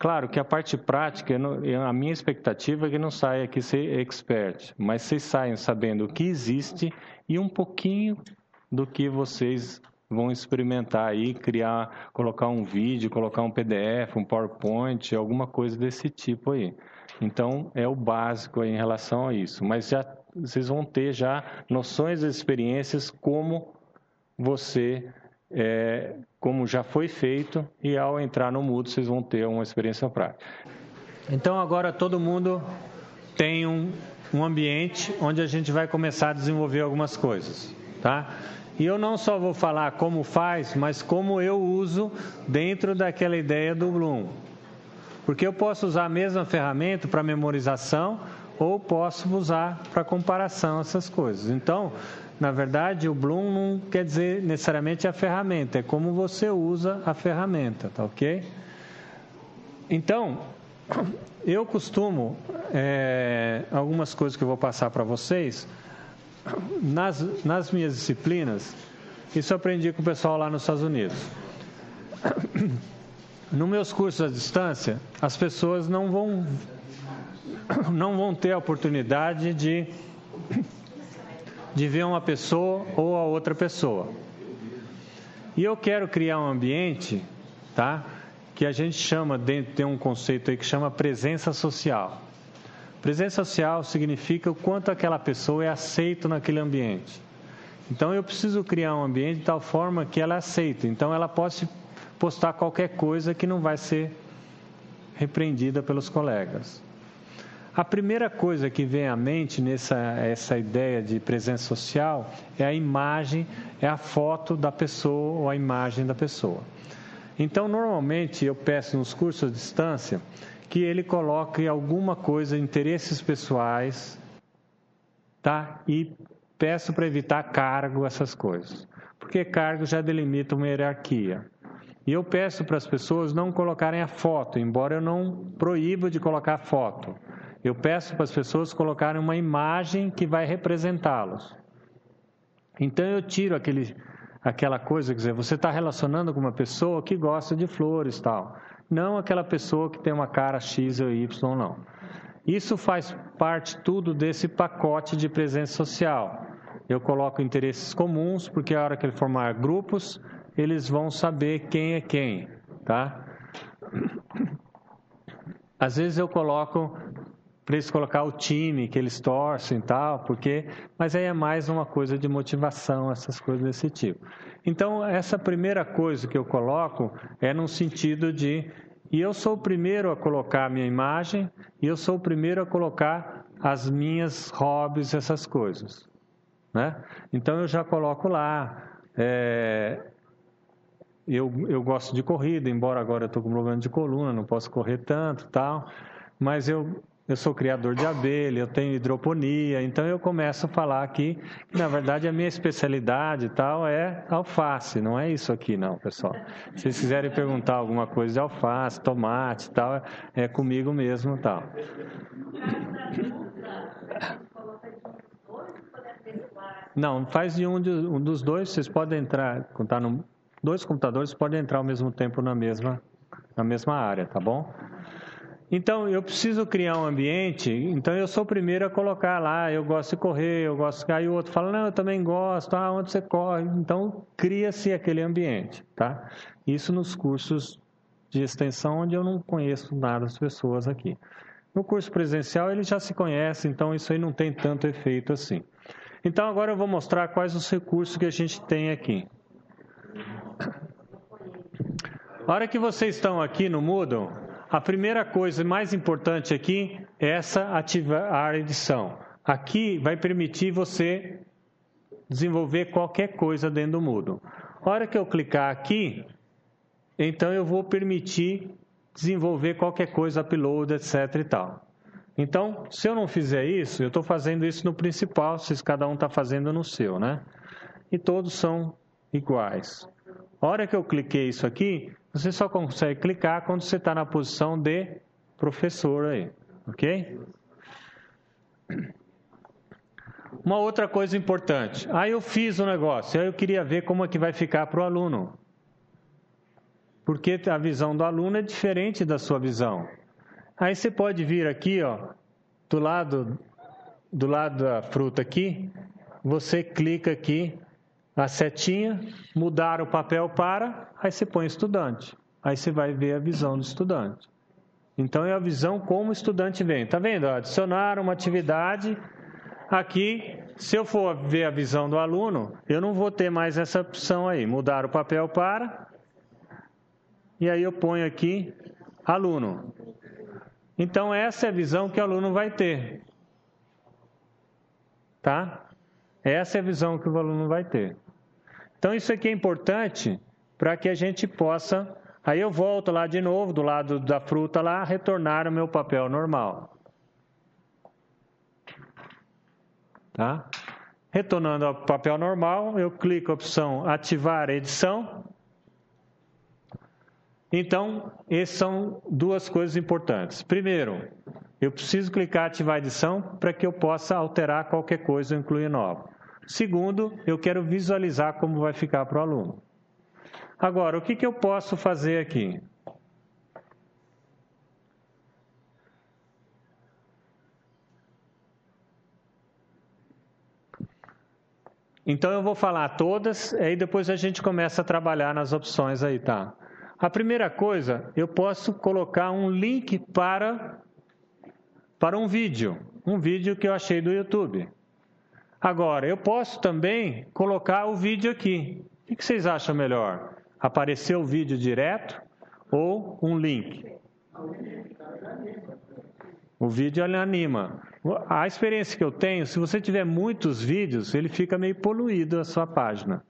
Claro que a parte prática, a minha expectativa é que não saia aqui ser expert, mas vocês saiam sabendo o que existe e um pouquinho do que vocês vão experimentar aí, criar, colocar um vídeo, colocar um PDF, um PowerPoint, alguma coisa desse tipo aí. Então, é o básico em relação a isso. Mas já vocês vão ter já noções e experiências como você, é, como já foi feito, e ao entrar no Moodle vocês vão ter uma experiência prática. Então, agora todo mundo tem um, um ambiente onde a gente vai começar a desenvolver algumas coisas, tá? E eu não só vou falar como faz, mas como eu uso dentro daquela ideia do Bloom. Porque eu posso usar a mesma ferramenta para memorização ou posso usar para comparação essas coisas. Então, na verdade, o Bloom não quer dizer necessariamente a ferramenta, é como você usa a ferramenta, tá ok? Então, eu costumo, é, algumas coisas que eu vou passar para vocês, nas, nas minhas disciplinas, isso eu aprendi com o pessoal lá nos Estados Unidos. Nos meus cursos à distância, as pessoas não vão, não vão ter a oportunidade de, de ver uma pessoa ou a outra pessoa. E eu quero criar um ambiente, tá? Que a gente chama, dentro, tem um conceito aí que chama presença social. Presença social significa o quanto aquela pessoa é aceita naquele ambiente. Então eu preciso criar um ambiente de tal forma que ela é aceita. Então ela pode postar qualquer coisa que não vai ser repreendida pelos colegas. A primeira coisa que vem à mente nessa essa ideia de presença social é a imagem, é a foto da pessoa ou a imagem da pessoa. Então, normalmente eu peço nos cursos à distância que ele coloque alguma coisa, interesses pessoais, tá? E peço para evitar cargo, essas coisas. Porque cargo já delimita uma hierarquia. E eu peço para as pessoas não colocarem a foto, embora eu não proíba de colocar foto. Eu peço para as pessoas colocarem uma imagem que vai representá-los. Então eu tiro aquele, aquela coisa, quer dizer, você está relacionando com uma pessoa que gosta de flores tal. Não aquela pessoa que tem uma cara X ou Y, não. Isso faz parte tudo desse pacote de presença social. Eu coloco interesses comuns, porque a hora que ele formar grupos, eles vão saber quem é quem, tá? Às vezes eu coloco para eles colocar o time que eles torcem e tal, porque, mas aí é mais uma coisa de motivação, essas coisas desse tipo. Então, essa primeira coisa que eu coloco é no sentido de. E eu sou o primeiro a colocar a minha imagem, e eu sou o primeiro a colocar as minhas hobbies, essas coisas. Né? Então, eu já coloco lá. É, eu, eu gosto de corrida, embora agora eu estou com problema de coluna, não posso correr tanto tal. Mas eu eu sou criador de abelha, eu tenho hidroponia, então eu começo a falar aqui que, na verdade, a minha especialidade e tal é alface, não é isso aqui, não, pessoal. Se vocês quiserem perguntar alguma coisa de alface, tomate e tal, é comigo mesmo e tal. Não, faz de um, de um dos dois, vocês podem entrar, contar no, dois computadores podem entrar ao mesmo tempo na mesma, na mesma área, tá bom? Então, eu preciso criar um ambiente, então eu sou o primeiro a colocar lá, eu gosto de correr, eu gosto de... Aí o outro fala, não, eu também gosto, ah, onde você corre? Então, cria-se aquele ambiente, tá? Isso nos cursos de extensão, onde eu não conheço nada das pessoas aqui. No curso presencial, ele já se conhece, então isso aí não tem tanto efeito assim. Então, agora eu vou mostrar quais os recursos que a gente tem aqui. A hora que vocês estão aqui no Moodle, a primeira coisa mais importante aqui é essa ativar a edição. Aqui vai permitir você desenvolver qualquer coisa dentro do Moodle. A hora que eu clicar aqui, então eu vou permitir desenvolver qualquer coisa, upload, etc e tal. Então, se eu não fizer isso, eu estou fazendo isso no principal, se cada um está fazendo no seu, né? E todos são iguais. A hora que eu cliquei isso aqui, você só consegue clicar quando você está na posição de professor aí, ok? Uma outra coisa importante. Aí eu fiz o um negócio, aí eu queria ver como é que vai ficar para o aluno. porque a visão do aluno é diferente da sua visão. Aí você pode vir aqui, ó, do lado do lado da fruta aqui, você clica aqui a setinha, mudar o papel para, aí você põe estudante. Aí você vai ver a visão do estudante. Então é a visão como o estudante vem. Tá vendo? Adicionar uma atividade aqui. Se eu for ver a visão do aluno, eu não vou ter mais essa opção aí, mudar o papel para. E aí eu ponho aqui aluno. Então essa é a visão que o aluno vai ter. Tá? Essa é a visão que o aluno vai ter. Então, isso aqui é importante para que a gente possa. Aí eu volto lá de novo, do lado da fruta lá, retornar o meu papel normal. Tá? Retornando ao papel normal, eu clico a opção ativar edição. Então, essas são duas coisas importantes. Primeiro, eu preciso clicar ativar edição para que eu possa alterar qualquer coisa ou incluir nova. Segundo, eu quero visualizar como vai ficar para o aluno. Agora, o que, que eu posso fazer aqui? Então eu vou falar todas, aí depois a gente começa a trabalhar nas opções aí, tá? A primeira coisa, eu posso colocar um link para para um vídeo, um vídeo que eu achei do YouTube. Agora, eu posso também colocar o vídeo aqui. O que vocês acham melhor? Aparecer o vídeo direto ou um link? O vídeo ele anima. A experiência que eu tenho, se você tiver muitos vídeos, ele fica meio poluído a sua página.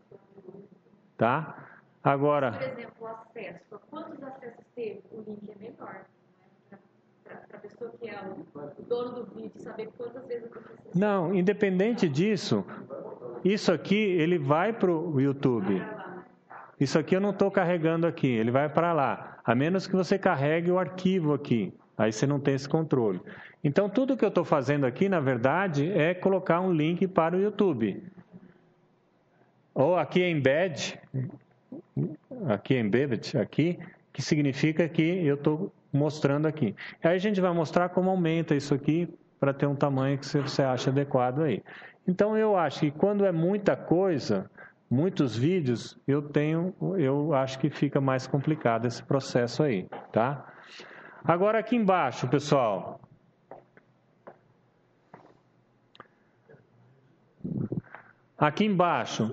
Tá? Agora. Por exemplo, o acesso. Quantos acessos teve? O link é a pessoa que é o dono do vídeo saber quantas vezes aconteceu. Não, independente disso, isso aqui ele vai para o YouTube. Isso aqui eu não estou carregando aqui, ele vai para lá. A menos que você carregue o arquivo aqui. Aí você não tem esse controle. Então, tudo que eu estou fazendo aqui, na verdade, é colocar um link para o YouTube. Ou aqui é embed, aqui é embedded, aqui, que significa que eu estou mostrando aqui. Aí a gente vai mostrar como aumenta isso aqui para ter um tamanho que você acha adequado aí. Então eu acho que quando é muita coisa, muitos vídeos, eu tenho, eu acho que fica mais complicado esse processo aí, tá? Agora aqui embaixo, pessoal. Aqui embaixo.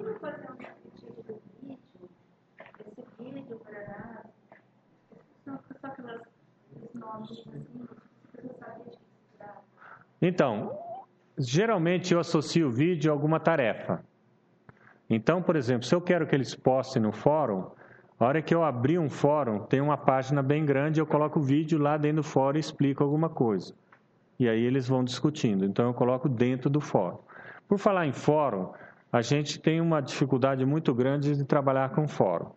Então, geralmente eu associo o vídeo a alguma tarefa. Então, por exemplo, se eu quero que eles postem no fórum, a hora que eu abrir um fórum, tem uma página bem grande, eu coloco o vídeo lá dentro do fórum e explico alguma coisa. E aí eles vão discutindo. Então eu coloco dentro do fórum. Por falar em fórum, a gente tem uma dificuldade muito grande de trabalhar com fórum.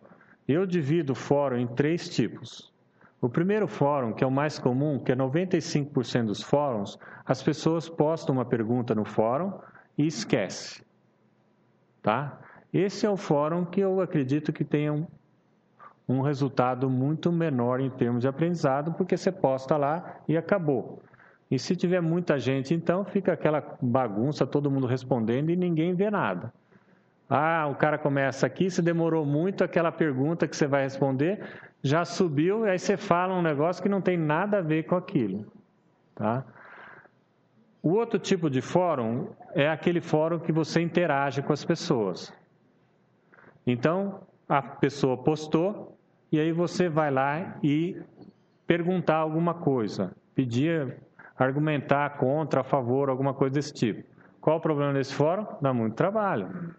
Eu divido o fórum em três tipos. O primeiro fórum, que é o mais comum, que é 95% dos fóruns, as pessoas postam uma pergunta no fórum e esquece. Tá? Esse é o fórum que eu acredito que tenha um, um resultado muito menor em termos de aprendizado, porque você posta lá e acabou. E se tiver muita gente, então fica aquela bagunça, todo mundo respondendo e ninguém vê nada. Ah, o cara começa aqui, se demorou muito aquela pergunta que você vai responder, já subiu, e aí você fala um negócio que não tem nada a ver com aquilo. Tá? O outro tipo de fórum é aquele fórum que você interage com as pessoas. Então, a pessoa postou, e aí você vai lá e perguntar alguma coisa, pedir, argumentar contra, a favor, alguma coisa desse tipo. Qual o problema desse fórum? Dá muito trabalho.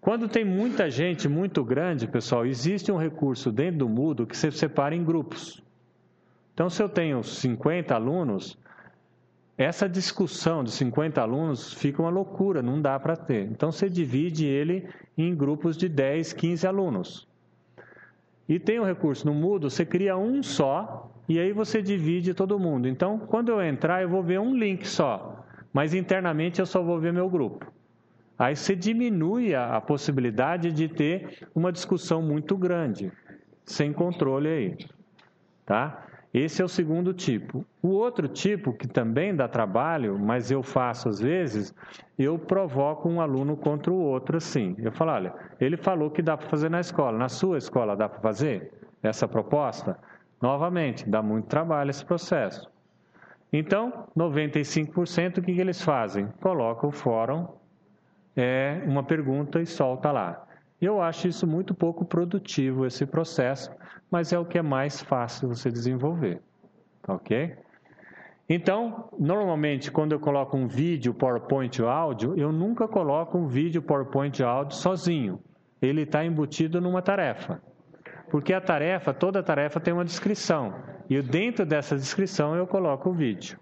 Quando tem muita gente muito grande, pessoal, existe um recurso dentro do Moodle que você separa em grupos. Então, se eu tenho 50 alunos, essa discussão de 50 alunos fica uma loucura, não dá para ter. Então, você divide ele em grupos de 10, 15 alunos. E tem um recurso no Moodle, você cria um só e aí você divide todo mundo. Então, quando eu entrar, eu vou ver um link só, mas internamente eu só vou ver meu grupo. Aí você diminui a, a possibilidade de ter uma discussão muito grande, sem controle aí, tá? Esse é o segundo tipo. O outro tipo, que também dá trabalho, mas eu faço às vezes, eu provoco um aluno contra o outro assim. Eu falo, olha, ele falou que dá para fazer na escola. Na sua escola dá para fazer essa proposta? Novamente, dá muito trabalho esse processo. Então, 95% o que, que eles fazem? Coloca o fórum, é uma pergunta e solta lá. Eu acho isso muito pouco produtivo, esse processo, mas é o que é mais fácil você desenvolver. Ok? Então, normalmente, quando eu coloco um vídeo, PowerPoint ou áudio, eu nunca coloco um vídeo, PowerPoint ou áudio sozinho. Ele está embutido numa tarefa. Porque a tarefa, toda tarefa tem uma descrição. E dentro dessa descrição eu coloco o vídeo.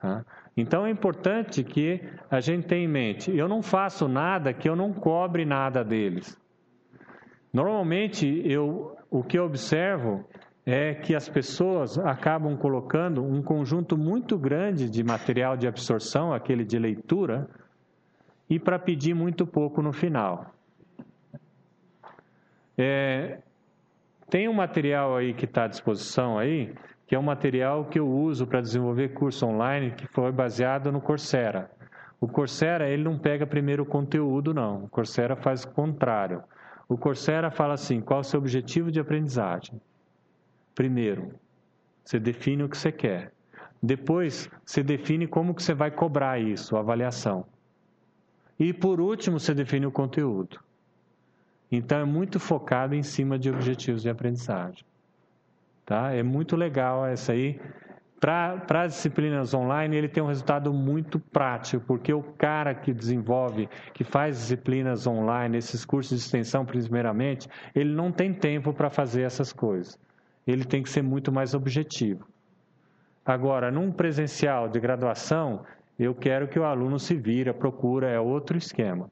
Tá? Então é importante que a gente tenha em mente: eu não faço nada que eu não cobre nada deles. Normalmente, eu, o que eu observo é que as pessoas acabam colocando um conjunto muito grande de material de absorção, aquele de leitura, e para pedir muito pouco no final. É, tem um material aí que está à disposição aí, que é um material que eu uso para desenvolver curso online, que foi baseado no Coursera. O Coursera, ele não pega primeiro o conteúdo, não. O Coursera faz o contrário. O Coursera fala assim, qual é o seu objetivo de aprendizagem? Primeiro, você define o que você quer. Depois, você define como que você vai cobrar isso, a avaliação. E por último, você define o conteúdo. Então é muito focado em cima de objetivos de aprendizagem. Tá? É muito legal essa aí. Para as disciplinas online, ele tem um resultado muito prático, porque o cara que desenvolve, que faz disciplinas online, esses cursos de extensão, primeiramente, ele não tem tempo para fazer essas coisas ele tem que ser muito mais objetivo. Agora, num presencial de graduação, eu quero que o aluno se vira, procura, é outro esquema.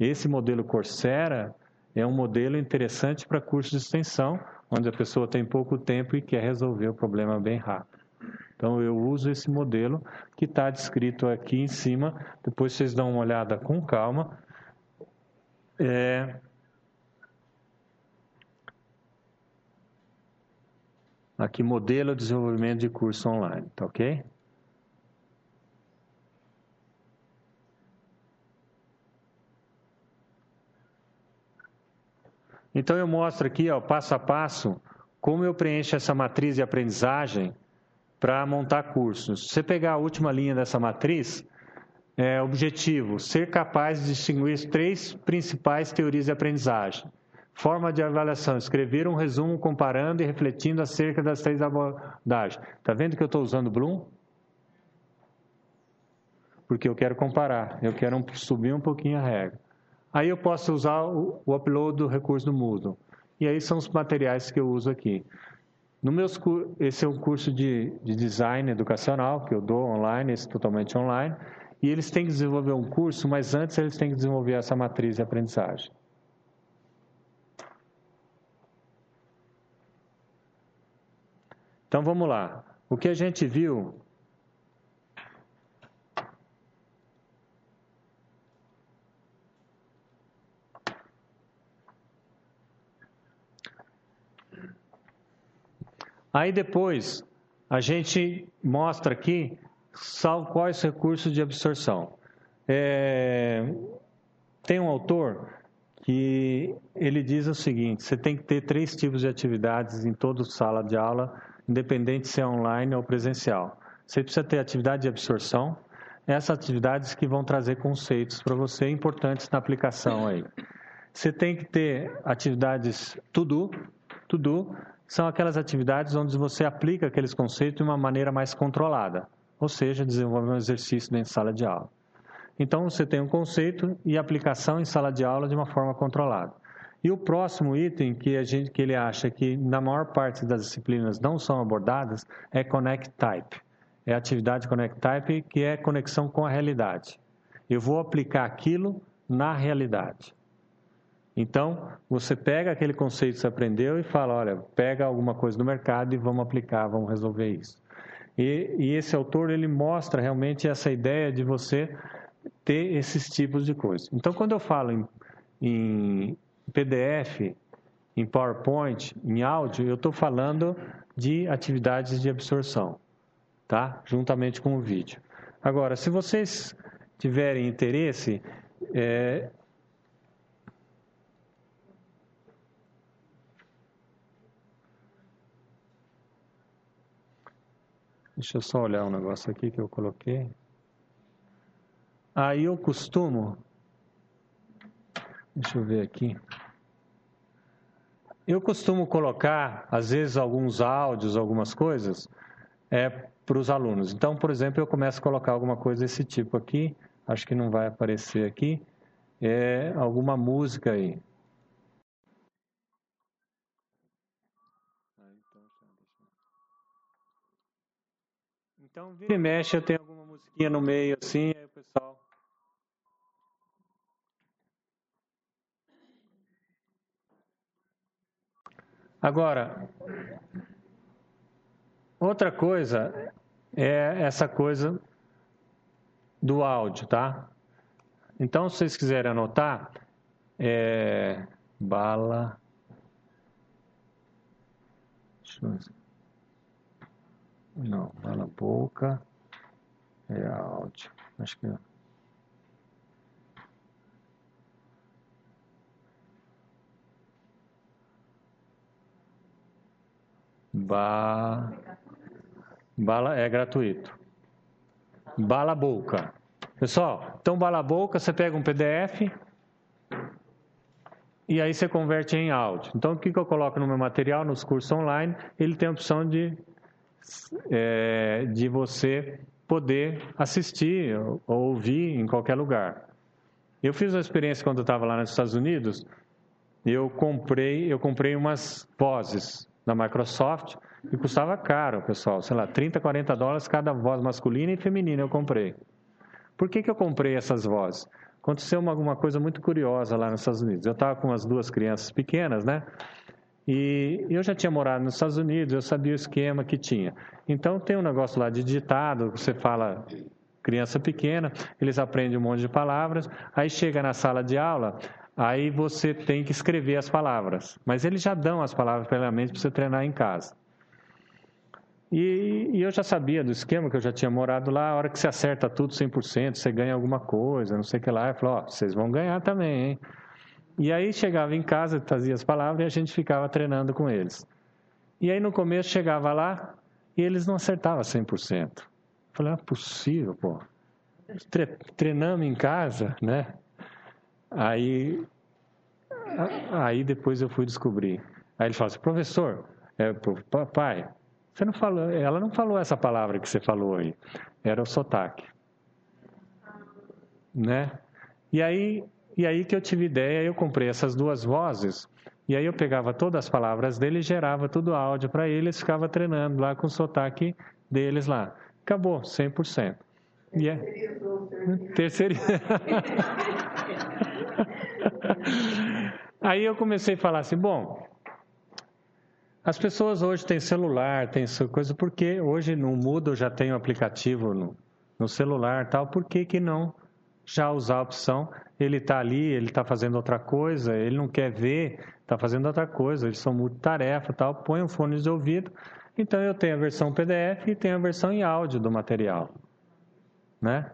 Esse modelo Coursera é um modelo interessante para cursos de extensão, onde a pessoa tem pouco tempo e quer resolver o problema bem rápido. Então, eu uso esse modelo que está descrito aqui em cima, depois vocês dão uma olhada com calma. É, Aqui, modelo de desenvolvimento de curso online, tá ok? Então, eu mostro aqui, ó, passo a passo, como eu preencho essa matriz de aprendizagem para montar cursos. Se você pegar a última linha dessa matriz, é, objetivo, ser capaz de distinguir três principais teorias de aprendizagem. Forma de avaliação: escrever um resumo comparando e refletindo acerca das três abordagens. Está vendo que eu estou usando Bloom? Porque eu quero comparar, eu quero subir um pouquinho a regra. Aí eu posso usar o, upload do recurso do Moodle. E aí são os materiais que eu uso aqui. No meus, esse é um curso de, de design educacional que eu dou online, esse totalmente online. E eles têm que desenvolver um curso, mas antes eles têm que desenvolver essa matriz de aprendizagem. Então vamos lá. O que a gente viu Aí depois a gente mostra aqui quais recursos de absorção. É, tem um autor que ele diz o seguinte: você tem que ter três tipos de atividades em toda sala de aula independente se é online ou presencial. Você precisa ter atividade de absorção, essas atividades que vão trazer conceitos para você importantes na aplicação aí. Você tem que ter atividades to-do, to-do são aquelas atividades onde você aplica aqueles conceitos de uma maneira mais controlada, ou seja, desenvolve um exercício dentro de sala de aula. Então, você tem um conceito e aplicação em sala de aula de uma forma controlada. E o próximo item que a gente que ele acha que na maior parte das disciplinas não são abordadas é Connect Type. É a atividade Connect Type que é conexão com a realidade. Eu vou aplicar aquilo na realidade. Então, você pega aquele conceito que você aprendeu e fala, olha, pega alguma coisa do mercado e vamos aplicar, vamos resolver isso. E, e esse autor, ele mostra realmente essa ideia de você ter esses tipos de coisas. Então, quando eu falo em, em PDF, em PowerPoint, em áudio, eu estou falando de atividades de absorção, tá? Juntamente com o vídeo. Agora, se vocês tiverem interesse, é... deixa eu só olhar um negócio aqui que eu coloquei. Aí eu costumo, deixa eu ver aqui. Eu costumo colocar, às vezes, alguns áudios, algumas coisas, é, para os alunos. Então, por exemplo, eu começo a colocar alguma coisa desse tipo aqui, acho que não vai aparecer aqui, é alguma música aí. Então, vira e mexe, eu tenho alguma musiquinha no meio assim, aí o pessoal Agora, outra coisa é essa coisa do áudio, tá? Então, se vocês quiserem anotar, é bala. Não, bala boca é áudio. Acho que. É. Ba... Bala é gratuito. Bala Boca. Pessoal, então Bala Boca, você pega um PDF e aí você converte em áudio. Então, o que, que eu coloco no meu material, nos cursos online? Ele tem a opção de, é, de você poder assistir ou ouvir em qualquer lugar. Eu fiz uma experiência quando eu estava lá nos Estados Unidos. Eu comprei, eu comprei umas vozes da Microsoft e custava caro, pessoal, sei lá, 30, 40 dólares cada voz masculina e feminina eu comprei. Por que, que eu comprei essas vozes? Aconteceu uma, uma coisa muito curiosa lá nos Estados Unidos. Eu estava com as duas crianças pequenas, né? E eu já tinha morado nos Estados Unidos, eu sabia o esquema que tinha. Então tem um negócio lá de ditado, você fala criança pequena, eles aprendem um monte de palavras, aí chega na sala de aula, Aí você tem que escrever as palavras. Mas eles já dão as palavras previamente para você treinar em casa. E, e, eu já sabia do esquema, que eu já tinha morado lá. A hora que você acerta tudo 100%, você ganha alguma coisa, não sei o que lá. Eu falei, ó, vocês vão ganhar também, hein? E aí chegava em casa, trazia as palavras e a gente ficava treinando com eles. E aí no começo chegava lá e eles não acertavam 100%. Eu falei, é possível, pô. Treinamos em casa, né? Aí, aí depois eu fui descobrir. Aí ele falou assim, professor, é, pai, você não falou, ela não falou essa palavra que você falou aí. Era o sotaque. Né? E aí, e aí que eu tive ideia, eu comprei essas duas vozes, e aí eu pegava todas as palavras dele e gerava tudo áudio para eles, ficava treinando lá com o sotaque deles lá. Acabou, 100%. E é... Terceiro. Aí eu comecei a falar assim, bom, as pessoas hoje têm celular, têm coisa, porque hoje no Moodle já tem um aplicativo no, no celular tal, por que, que não já usar a opção? Ele está ali, ele está fazendo outra coisa, ele não quer ver, está fazendo outra coisa, eles são multitarefa tal, põe um fone de ouvido. Então eu tenho a versão PDF e tenho a versão em áudio do material. Né?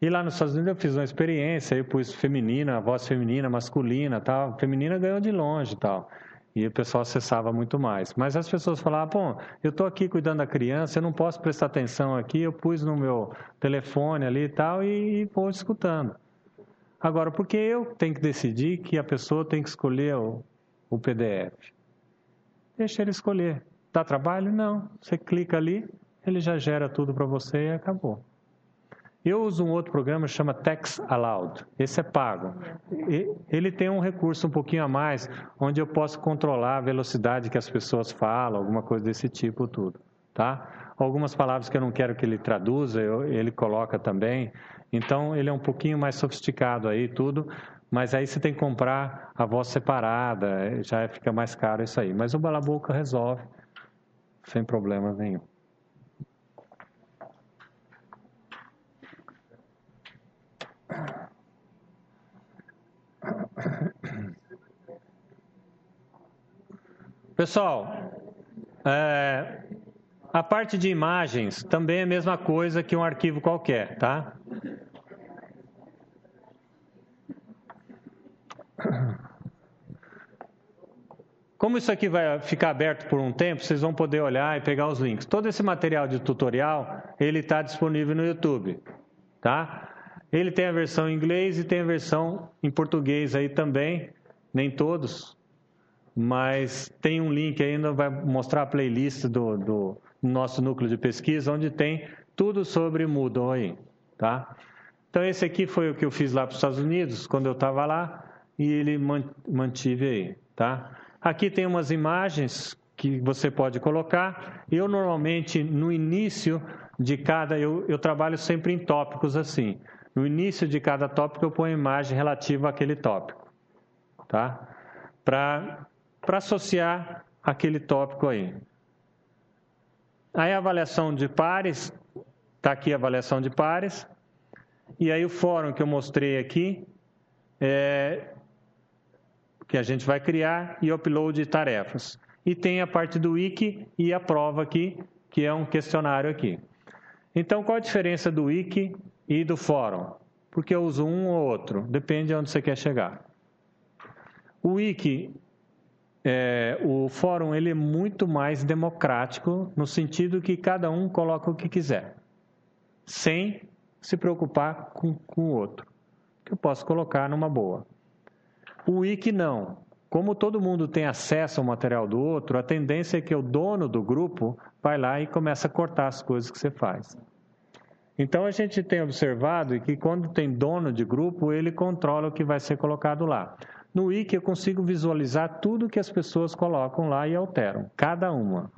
E lá nos Estados Unidos eu fiz uma experiência, eu pus feminina, voz feminina, masculina, tal. Feminina ganhou de longe, tal. E o pessoal acessava muito mais. Mas as pessoas falavam, bom, eu estou aqui cuidando da criança, eu não posso prestar atenção aqui, eu pus no meu telefone ali e tal, e, e vou escutando. Agora, por que eu tenho que decidir que a pessoa tem que escolher o, o PDF? Deixa ele escolher. Dá trabalho? Não. Você clica ali, ele já gera tudo para você e acabou. Eu uso um outro programa que chama Text Aloud. Esse é pago. Ele tem um recurso um pouquinho a mais, onde eu posso controlar a velocidade que as pessoas falam, alguma coisa desse tipo, tudo. Tá? Algumas palavras que eu não quero que ele traduza, ele coloca também. Então ele é um pouquinho mais sofisticado aí tudo, mas aí você tem que comprar a voz separada, já fica mais caro isso aí. Mas o balabuca resolve sem problema nenhum. Pessoal, é, a parte de imagens também é a mesma coisa que um arquivo qualquer, tá? Como isso aqui vai ficar aberto por um tempo, vocês vão poder olhar e pegar os links. Todo esse material de tutorial, ele está disponível no YouTube, tá? Ele tem a versão em inglês e tem a versão em português aí também, nem todos, mas tem um link aí, vai mostrar a playlist do, do, nosso núcleo de pesquisa, onde tem tudo sobre Moodle aí, tá? Então, esse aqui foi o que eu fiz lá para os Estados Unidos, quando eu estava lá, e ele mantive aí, tá? Aqui tem umas imagens que você pode colocar. Eu, normalmente, no início de cada... Eu, eu trabalho sempre em tópicos assim. No início de cada tópico, eu ponho imagem relativa àquele tópico, tá? Para associar aquele tópico aí. Aí a avaliação de pares, está aqui a avaliação de pares. E aí o fórum que eu mostrei aqui, é, que a gente vai criar, e upload de tarefas. E tem a parte do wiki e a prova aqui, que é um questionário aqui. Então, qual a diferença do wiki e do fórum? Porque eu uso um ou outro, depende de onde você quer chegar. O wiki é, o fórum ele é muito mais democrático no sentido que cada um coloca o que quiser, sem se preocupar com, com o outro, que eu posso colocar numa boa. O wiki não. Como todo mundo tem acesso ao material do outro, a tendência é que o dono do grupo vai lá e começa a cortar as coisas que você faz. Então a gente tem observado que quando tem dono de grupo, ele controla o que vai ser colocado lá. No Wiki eu consigo visualizar tudo que as pessoas colocam lá e alteram, cada uma.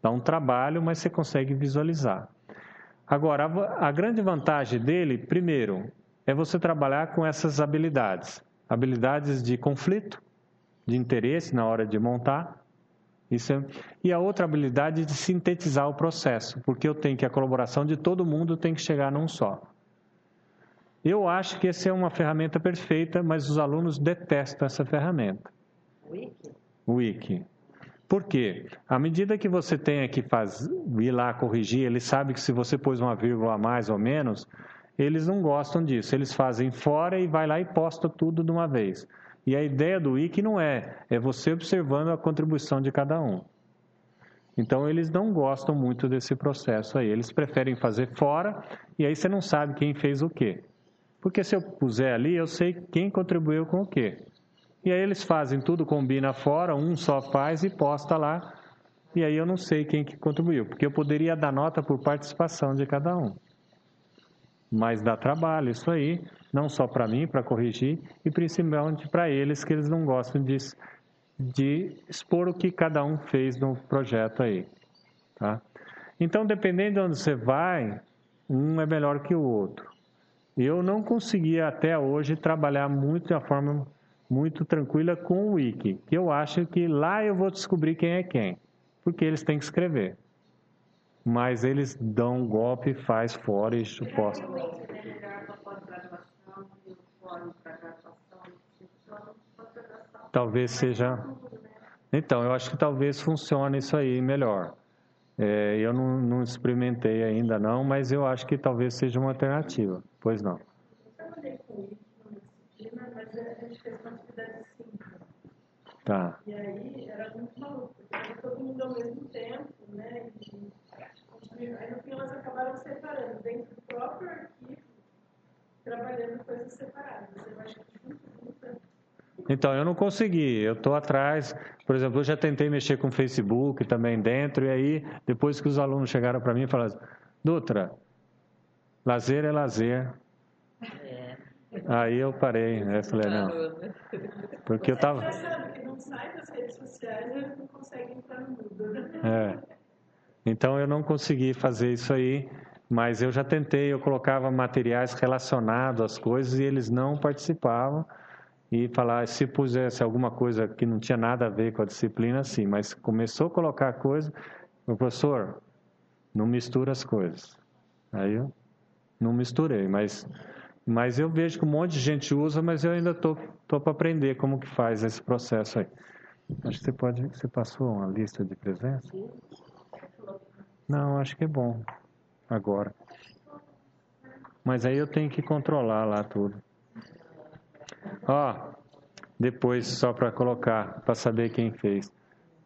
Dá um trabalho, mas você consegue visualizar. Agora, a, a grande vantagem dele, primeiro, é você trabalhar com essas habilidades. Habilidades de conflito, de interesse na hora de montar. Isso é, e a outra habilidade de sintetizar o processo, porque eu tenho que a colaboração de todo mundo tem que chegar num só. Eu acho que essa é uma ferramenta perfeita, mas os alunos detestam essa ferramenta. Wiki? Wiki. Por quê? À medida que você tem que faz, ir lá corrigir, ele sabe que se você pôs uma vírgula a mais ou menos, eles não gostam disso. Eles fazem fora e vai lá e posta tudo de uma vez. E a ideia do Wiki não é, é você observando a contribuição de cada um. Então eles não gostam muito desse processo aí. Eles preferem fazer fora e aí você não sabe quem fez o quê. Porque se eu puser ali, eu sei quem contribuiu com o quê. E aí eles fazem tudo, combina fora, um só faz e posta lá. E aí eu não sei quem que contribuiu, porque eu poderia dar nota por participação de cada um. Mas dá trabalho isso aí, não só para mim, para corrigir, e principalmente para eles, que eles não gostam de, de expor o que cada um fez no projeto aí. Tá? Então, dependendo de onde você vai, um é melhor que o outro. Eu não conseguia até hoje trabalhar muito de uma forma muito tranquila com o Wiki. Eu acho que lá eu vou descobrir quem é quem, porque eles têm que escrever. Mas eles dão um golpe, faz fora e posta. Talvez seja. Então, eu acho que talvez funcione isso aí melhor. É, eu não, não, experimentei ainda não, mas eu acho que talvez seja uma alternativa. Pois não. Tá. E aí era muito maluco, porque todo mundo ao mesmo tempo, né? E, aí no final elas acabaram separando dentro do próprio arquivo, trabalhando coisas separadas. Eu acho que junto, junto, então, eu não consegui, eu estou atrás. Por exemplo, eu já tentei mexer com o Facebook também dentro, e aí, depois que os alunos chegaram para mim e falaram: Dutra, lazer é lazer. É. Aí eu parei, né? Falei: não. Porque eu estava. que não sai das redes sociais, não conseguem entrar no mundo. Né? É. Então, eu não consegui fazer isso aí. Mas eu já tentei, eu colocava materiais relacionados às coisas e eles não participavam e falar, se pusesse alguma coisa que não tinha nada a ver com a disciplina, sim, mas começou a colocar coisa, o professor, não mistura as coisas. Aí eu não misturei, mas, mas eu vejo que um monte de gente usa, mas eu ainda tô, tô para aprender como que faz esse processo aí. Acho que você pode. Você passou uma lista de presença? Não, acho que é bom. Agora. Mas aí eu tenho que controlar lá tudo. Ó, depois só para colocar, para saber quem fez.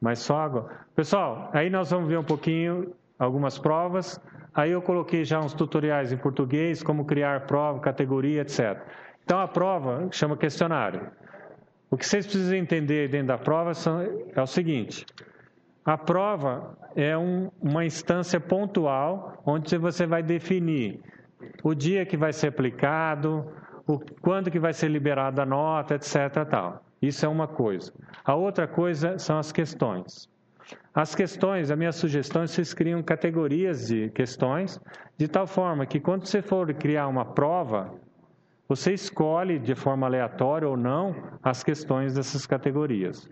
Mas só agora. Pessoal, aí nós vamos ver um pouquinho algumas provas. Aí eu coloquei já uns tutoriais em português, como criar prova, categoria, etc. Então a prova chama questionário. O que vocês precisam entender dentro da prova são, é o seguinte: a prova é um, uma instância pontual onde você vai definir o dia que vai ser aplicado, o, quando que vai ser liberada a nota, etc. Tal. Isso é uma coisa. A outra coisa são as questões. As questões, a minha sugestão é que vocês criam categorias de questões, de tal forma que quando você for criar uma prova, você escolhe de forma aleatória ou não as questões dessas categorias.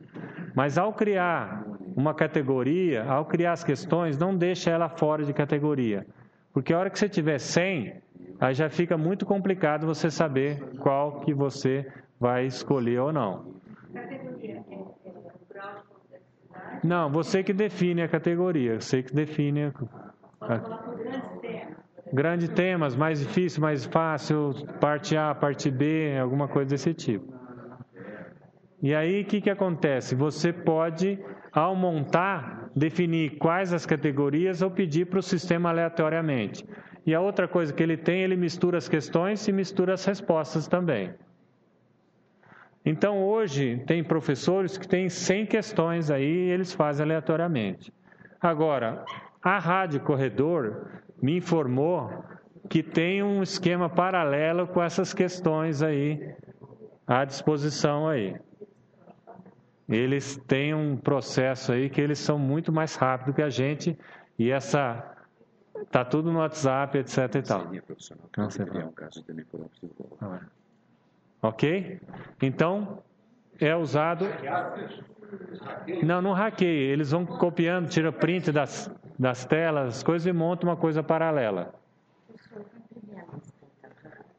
Mas ao criar uma categoria, ao criar as questões, não deixa ela fora de categoria. Porque a hora que você tiver 100, aí já fica muito complicado você saber qual que você vai escolher ou não. Não, você que define a categoria, você que define. A... Grandes temas, mais difícil, mais fácil, parte A, parte B, alguma coisa desse tipo. E aí o que, que acontece? Você pode, ao montar, definir quais as categorias ou pedir para o sistema aleatoriamente. E a outra coisa que ele tem, ele mistura as questões e mistura as respostas também. Então hoje tem professores que têm 100 questões aí e eles fazem aleatoriamente. Agora, a Rádio Corredor me informou que tem um esquema paralelo com essas questões aí à disposição aí. Eles têm um processo aí que eles são muito mais rápidos que a gente e essa tá tudo no WhatsApp, etc e tal. Não sei. Um caso também por Ok? Então, é usado. Não, não hackeia. Eles vão copiando, tira print das, das telas, as coisas e monta uma coisa paralela.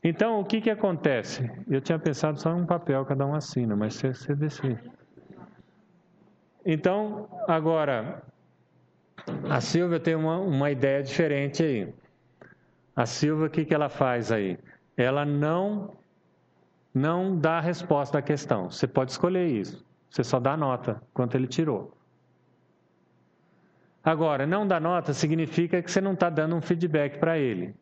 Então, o que, que acontece? Eu tinha pensado só em um papel, cada um assina, mas você, você decide. Então, agora, a Silvia tem uma, uma ideia diferente aí. A Silvia, o que, que ela faz aí? Ela não não dá a resposta à questão. Você pode escolher isso. Você só dá nota, quanto ele tirou. Agora, não dar nota significa que você não está dando um feedback para ele.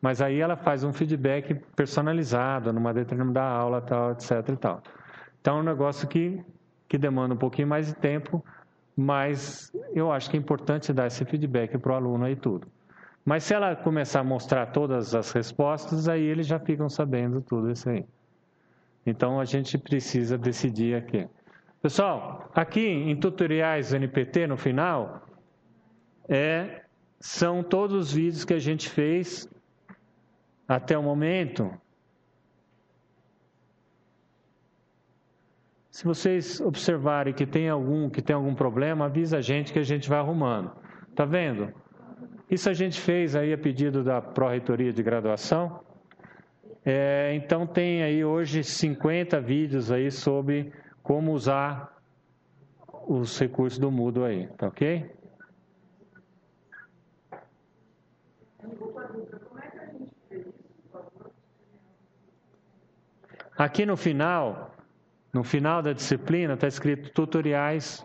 Mas aí ela faz um feedback personalizado, numa determinada aula, tal, etc. E tal. Então é um negócio que, que demanda um pouquinho mais de tempo, mas eu acho que é importante dar esse feedback para o aluno aí tudo. Mas se ela começar a mostrar todas as respostas, aí eles já ficam sabendo tudo isso aí. Então a gente precisa decidir aqui. Pessoal, aqui em tutoriais NPT no final, é, são todos os vídeos que a gente fez até o momento. Se vocês observarem que tem algum que tem algum problema, avisa a gente que a gente vai arrumando. Tá vendo? Isso a gente fez aí a pedido da Pró-Reitoria de Graduação. É, então tem aí hoje 50 vídeos aí sobre como usar os recursos do Moodle aí, tá ok? Aqui no final, no final da disciplina, está escrito tutoriais.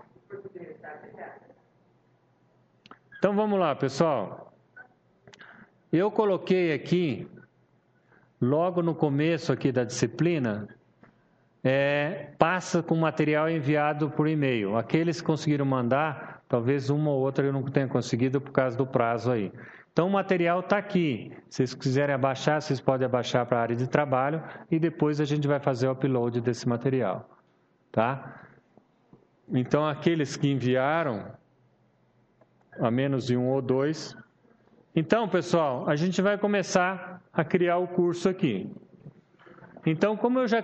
Então vamos lá, pessoal. Eu coloquei aqui logo no começo aqui da disciplina, é, passa com material enviado por e-mail. Aqueles que conseguiram mandar, talvez uma ou outra eu não tenha conseguido por causa do prazo aí. Então o material está aqui. Se vocês quiserem abaixar, vocês podem abaixar para a área de trabalho e depois a gente vai fazer o upload desse material. Tá? Então aqueles que enviaram, a menos de um ou dois. Então, pessoal, a gente vai começar a criar o curso aqui. Então, como eu já,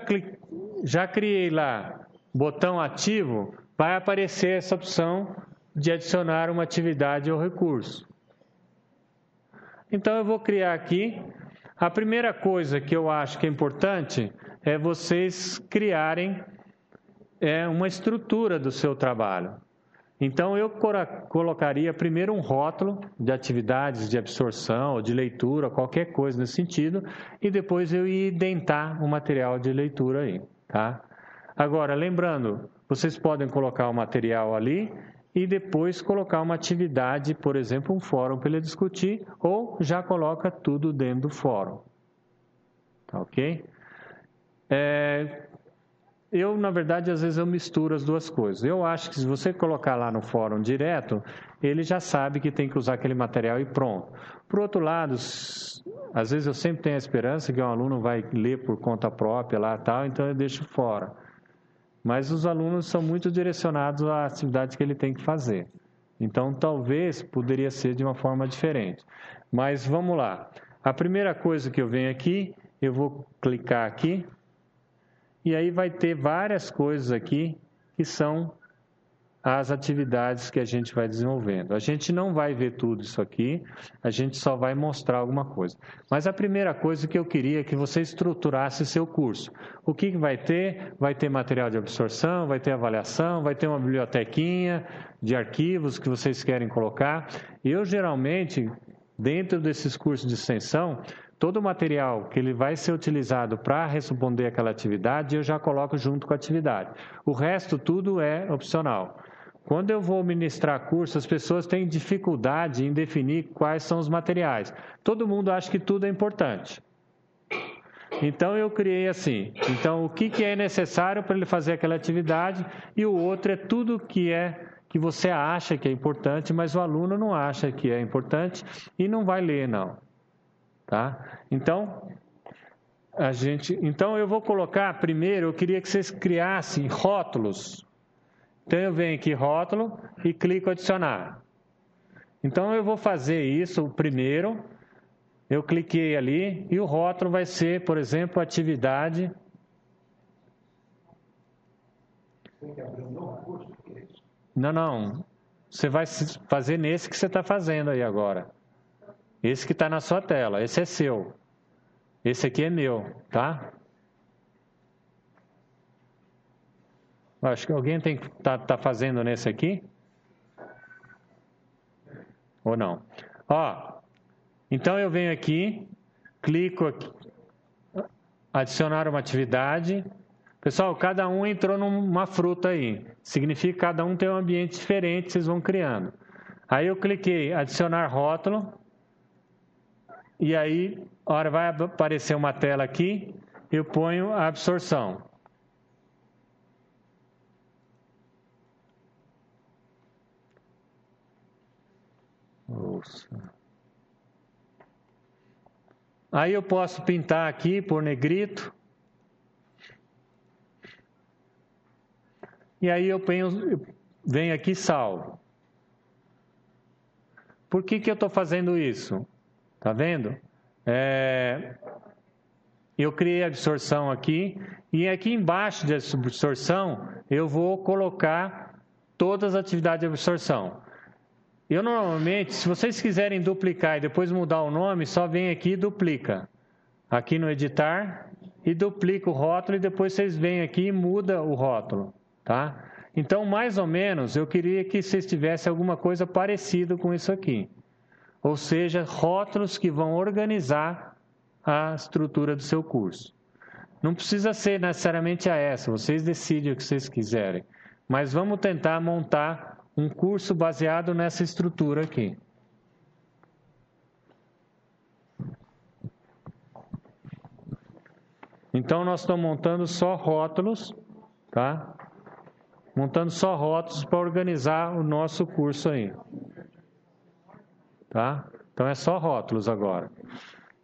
já criei lá botão ativo, vai aparecer essa opção de adicionar uma atividade ou recurso. Então, eu vou criar aqui. A primeira coisa que eu acho que é importante é vocês criarem é uma estrutura do seu trabalho. Então, eu colocaria primeiro um rótulo de atividades de absorção, de leitura, qualquer coisa nesse sentido, e depois eu ia identar o material de leitura aí, tá? Agora, lembrando, vocês podem colocar o material ali e depois colocar uma atividade, por exemplo, um fórum para ele discutir, ou já coloca tudo dentro do fórum. Tá ok? É, eu, na verdade, às vezes eu misturo as duas coisas. Eu acho que se você colocar lá no fórum direto, ele já sabe que tem que usar aquele material e pronto. Por outro lado, às vezes eu sempre tenho a esperança que um aluno vai ler por conta própria lá tal, então eu deixo fora. Mas os alunos são muito direcionados à atividade que ele tem que fazer. Então, talvez poderia ser de uma forma diferente. Mas vamos lá. A primeira coisa que eu venho aqui, eu vou clicar aqui e aí vai ter várias coisas aqui que são as atividades que a gente vai desenvolvendo. A gente não vai ver tudo isso aqui, a gente só vai mostrar alguma coisa. Mas a primeira coisa que eu queria é que você estruturasse seu curso. O que, que vai ter? Vai ter material de absorção, vai ter avaliação, vai ter uma bibliotequinha de arquivos que vocês querem colocar. Eu geralmente, dentro desses cursos de extensão, todo o material que ele vai ser utilizado para responder aquela atividade, eu já coloco junto com a atividade. O resto tudo é opcional. Quando eu vou ministrar curso, as pessoas têm dificuldade em definir quais são os materiais. Todo mundo acha que tudo é importante. Então eu criei assim. Então o que, que é necessário para ele fazer aquela atividade e o outro é tudo que é que você acha que é importante, mas o aluno não acha que é importante e não vai ler não. Tá? Então, a gente, então eu vou colocar primeiro, eu queria que vocês criassem rótulos. Então eu venho aqui rótulo e clico adicionar. Então eu vou fazer isso primeiro. Eu cliquei ali e o rótulo vai ser, por exemplo, atividade. Não, não. Você vai fazer nesse que você está fazendo aí agora. Esse que está na sua tela, esse é seu. Esse aqui é meu, tá? Acho que alguém tem que tá, tá fazendo nesse aqui? Ou não? Ó, então eu venho aqui, clico aqui, adicionar uma atividade. Pessoal, cada um entrou numa fruta aí. Significa que cada um tem um ambiente diferente, vocês vão criando. Aí eu cliquei adicionar rótulo. E aí, hora vai aparecer uma tela aqui, eu ponho a absorção. Ouça. Aí eu posso pintar aqui por negrito. E aí eu venho, venho aqui salvo. Por que, que eu estou fazendo isso? Tá vendo? É, eu criei a absorção aqui e aqui embaixo de absorção eu vou colocar todas as atividades de absorção. Eu normalmente, se vocês quiserem duplicar e depois mudar o nome, só vem aqui e duplica. Aqui no editar e duplica o rótulo e depois vocês vêm aqui e muda o rótulo, tá? Então, mais ou menos, eu queria que vocês tivessem alguma coisa parecida com isso aqui ou seja, rótulos que vão organizar a estrutura do seu curso. Não precisa ser necessariamente a essa, vocês decidem o que vocês quiserem, mas vamos tentar montar um curso baseado nessa estrutura aqui. Então nós estamos montando só rótulos, tá? Montando só rótulos para organizar o nosso curso aí tá? Então é só rótulos agora.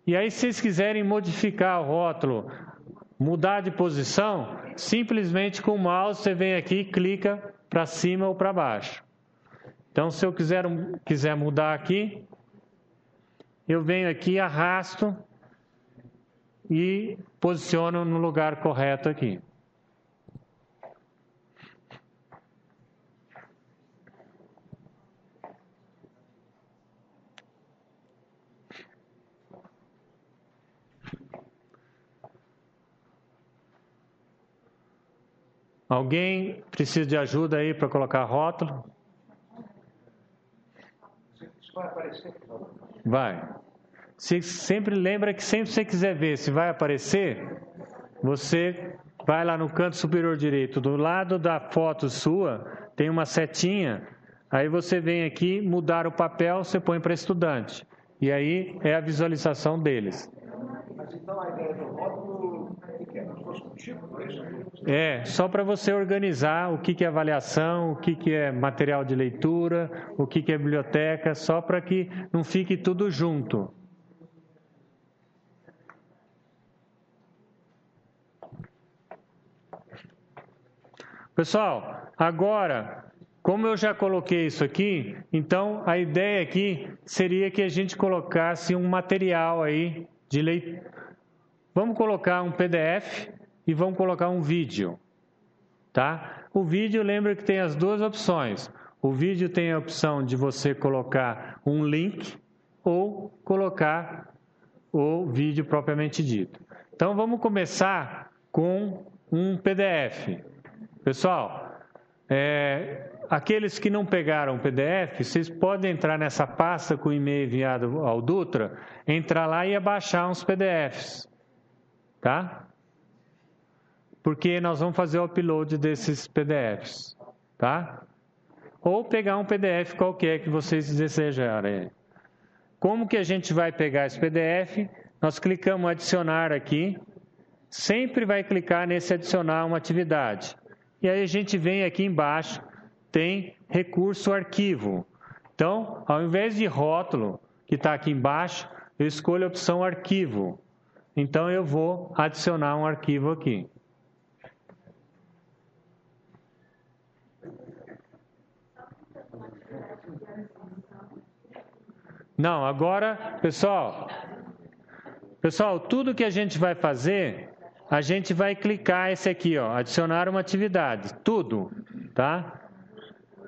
E aí, se vocês quiserem modificar o rótulo, mudar de posição, simplesmente com o mouse você vem aqui clica para cima ou para baixo. Então, se eu quiser, quiser mudar aqui, eu venho aqui, arrasto e posiciono no lugar correto aqui. Alguém precisa de ajuda aí para colocar rótulo? Vai. Se, sempre lembra que sempre você quiser ver se vai aparecer, você vai lá no canto superior direito, do lado da foto sua, tem uma setinha, aí você vem aqui, mudar o papel, você põe para estudante. E aí é a visualização deles. Mas então a ideia do rótulo, é? Só para você organizar o que, que é avaliação, o que, que é material de leitura, o que, que é biblioteca, só para que não fique tudo junto. Pessoal, agora, como eu já coloquei isso aqui, então a ideia aqui seria que a gente colocasse um material aí de leitura. Vamos colocar um PDF e vamos colocar um vídeo, tá? O vídeo, lembra que tem as duas opções. O vídeo tem a opção de você colocar um link ou colocar o vídeo propriamente dito. Então vamos começar com um PDF. Pessoal, é, aqueles que não pegaram o PDF, vocês podem entrar nessa pasta com o e-mail enviado ao Dutra, entrar lá e abaixar uns PDFs, tá? Porque nós vamos fazer o upload desses PDFs, tá? Ou pegar um PDF qualquer que vocês desejarem. Como que a gente vai pegar esse PDF? Nós clicamos adicionar aqui, sempre vai clicar nesse adicionar uma atividade. E aí a gente vem aqui embaixo, tem recurso arquivo. Então, ao invés de rótulo, que está aqui embaixo, eu escolho a opção arquivo. Então, eu vou adicionar um arquivo aqui. Não, agora, pessoal, pessoal, tudo que a gente vai fazer a gente vai clicar esse aqui, ó, adicionar uma atividade, tudo, tá?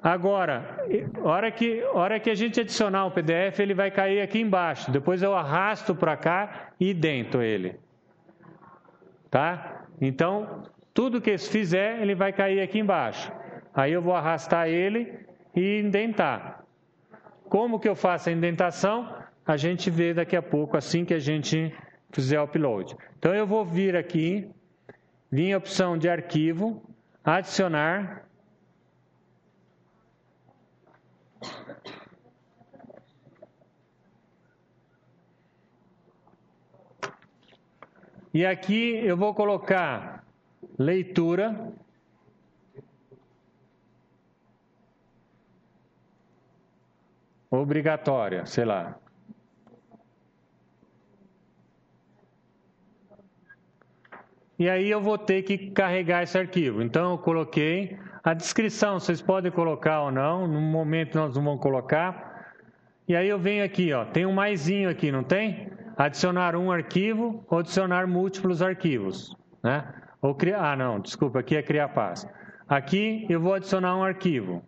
Agora, hora que, hora que a gente adicionar o PDF, ele vai cair aqui embaixo. Depois eu arrasto para cá e dentro ele, tá? Então, tudo que fizer, ele vai cair aqui embaixo. Aí eu vou arrastar ele e indentar. Como que eu faço a indentação? A gente vê daqui a pouco, assim que a gente fizer o upload. Então eu vou vir aqui, vir a opção de arquivo, adicionar. E aqui eu vou colocar leitura. Obrigatória, sei lá. e aí eu vou ter que carregar esse arquivo. Então eu coloquei a descrição, vocês podem colocar ou não, no momento nós não vamos colocar. E aí eu venho aqui, ó, tem um maisinho aqui, não tem? Adicionar um arquivo ou adicionar múltiplos arquivos, né? Ou criar, ah não, desculpa, aqui é criar pasta. Aqui eu vou adicionar um arquivo.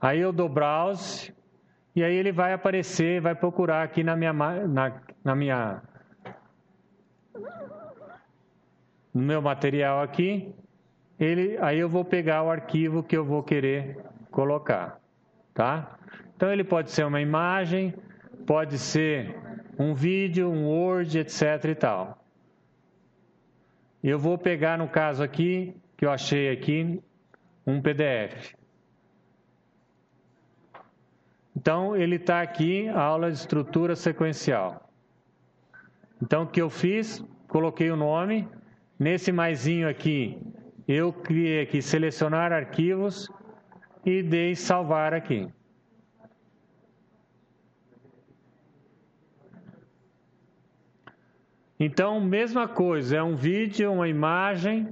Aí eu dou browse e aí ele vai aparecer, vai procurar aqui na minha, na, na minha no meu material aqui, ele, aí eu vou pegar o arquivo que eu vou querer colocar, tá? Então ele pode ser uma imagem, pode ser um vídeo, um Word, etc e tal. Eu vou pegar no caso aqui, que eu achei aqui, um PDF. Então ele está aqui, aula de estrutura sequencial. Então o que eu fiz? Coloquei o nome, Nesse maisinho aqui, eu criei aqui selecionar arquivos e dei salvar aqui. Então, mesma coisa, é um vídeo, uma imagem,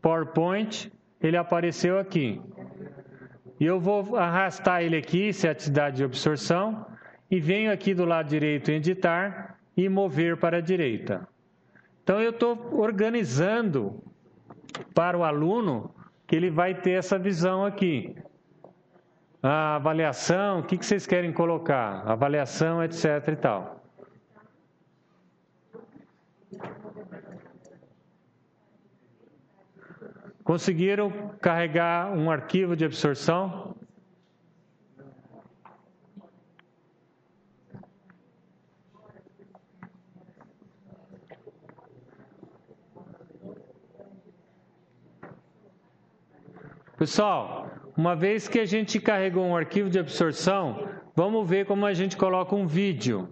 PowerPoint, ele apareceu aqui. E eu vou arrastar ele aqui, se é atividade de absorção, e venho aqui do lado direito em editar e mover para a direita. Então eu estou organizando para o aluno que ele vai ter essa visão aqui. A avaliação, o que, que vocês querem colocar? Avaliação, etc. e tal. Conseguiram carregar um arquivo de absorção? Pessoal, uma vez que a gente carregou um arquivo de absorção, vamos ver como a gente coloca um vídeo,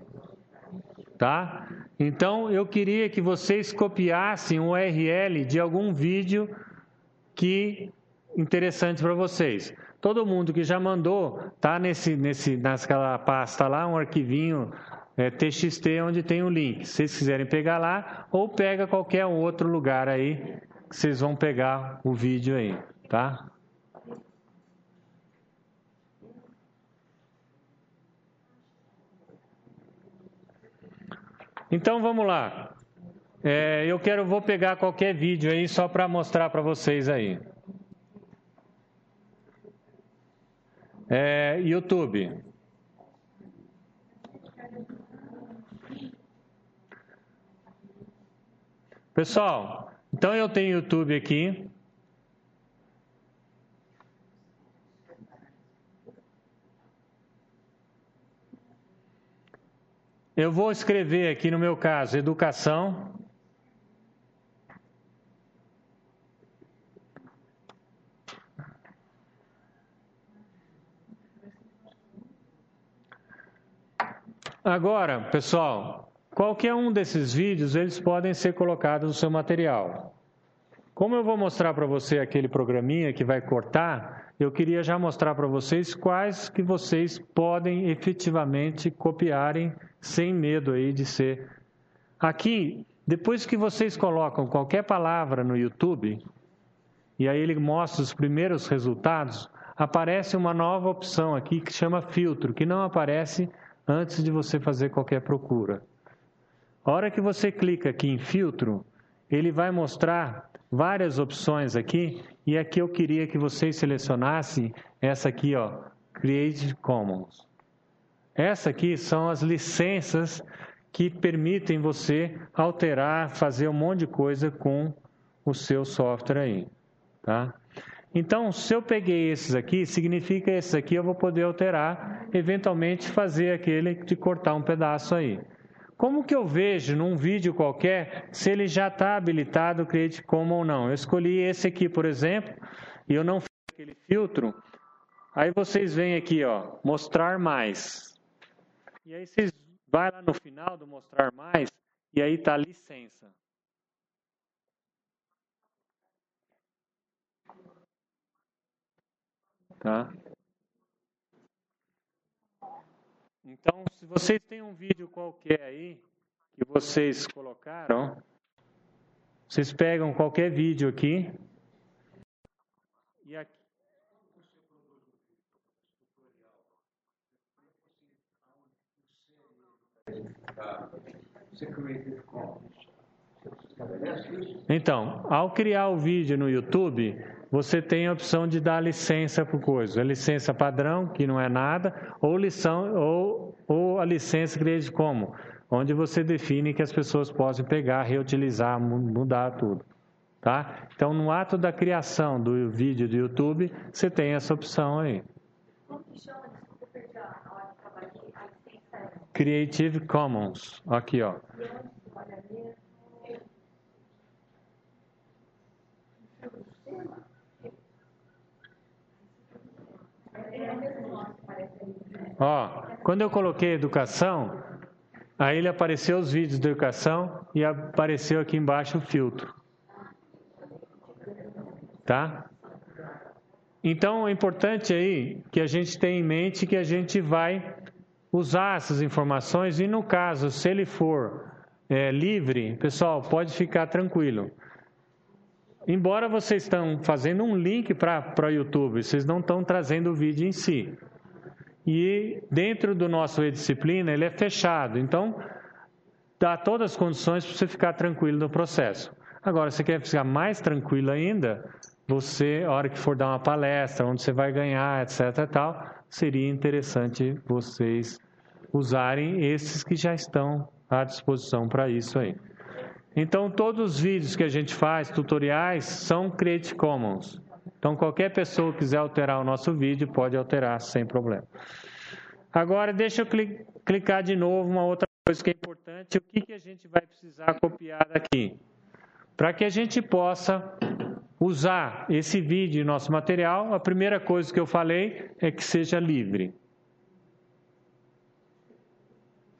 tá? Então, eu queria que vocês copiassem o URL de algum vídeo que interessante para vocês. Todo mundo que já mandou, tá nesse, nesse, naquela pasta lá, um arquivinho é, TXT onde tem o link. Se vocês quiserem pegar lá, ou pega qualquer outro lugar aí, que vocês vão pegar o vídeo aí, tá? Então vamos lá. É, eu quero, vou pegar qualquer vídeo aí só para mostrar para vocês aí. É, YouTube. Pessoal, então eu tenho YouTube aqui. Eu vou escrever aqui no meu caso, educação. Agora, pessoal, qualquer um desses vídeos, eles podem ser colocados no seu material. Como eu vou mostrar para você aquele programinha que vai cortar, eu queria já mostrar para vocês quais que vocês podem efetivamente copiarem sem medo aí de ser. Aqui, depois que vocês colocam qualquer palavra no YouTube, e aí ele mostra os primeiros resultados, aparece uma nova opção aqui que chama filtro, que não aparece antes de você fazer qualquer procura. A hora que você clica aqui em filtro, ele vai mostrar várias opções aqui, e aqui eu queria que vocês selecionassem essa aqui, ó, Creative Commons. Essa aqui são as licenças que permitem você alterar, fazer um monte de coisa com o seu software aí, tá? Então, se eu peguei esses aqui, significa esses aqui eu vou poder alterar, eventualmente fazer aquele de cortar um pedaço aí. Como que eu vejo num vídeo qualquer se ele já está habilitado o Creative Commons ou não? Eu escolhi esse aqui, por exemplo, e eu não fiz aquele filtro. Aí vocês vêm aqui, ó, mostrar mais. E aí vocês vai lá no final do mostrar mais e aí tá licença. Tá? Então, se vocês têm um vídeo qualquer aí que vocês colocaram, vocês pegam qualquer vídeo aqui e aqui Então, ao criar o vídeo no YouTube, você tem a opção de dar licença para coisa. A licença padrão, que não é nada, ou, lição, ou, ou a licença Creative como, onde você define que as pessoas possam pegar, reutilizar, mudar tudo. Tá? Então, no ato da criação do vídeo do YouTube, você tem essa opção aí. Como que chama? Creative Commons. Aqui, ó. Ó, quando eu coloquei educação, aí ele apareceu os vídeos da educação e apareceu aqui embaixo o filtro. Tá? Então é importante aí que a gente tenha em mente que a gente vai usar essas informações e, no caso, se ele for é, livre, pessoal, pode ficar tranquilo. Embora vocês estão fazendo um link para o YouTube, vocês não estão trazendo o vídeo em si. E dentro do nosso e-disciplina, ele é fechado. Então, dá todas as condições para você ficar tranquilo no processo. Agora, se quer ficar mais tranquilo ainda, você, a hora que for dar uma palestra, onde você vai ganhar, etc. tal, seria interessante vocês usarem esses que já estão à disposição para isso aí. Então, todos os vídeos que a gente faz, tutoriais, são Creative Commons. Então, qualquer pessoa que quiser alterar o nosso vídeo, pode alterar sem problema. Agora, deixa eu clicar de novo uma outra coisa que é importante. O que, que a gente vai precisar copiar daqui? Para que a gente possa usar esse vídeo em nosso material, a primeira coisa que eu falei é que seja livre.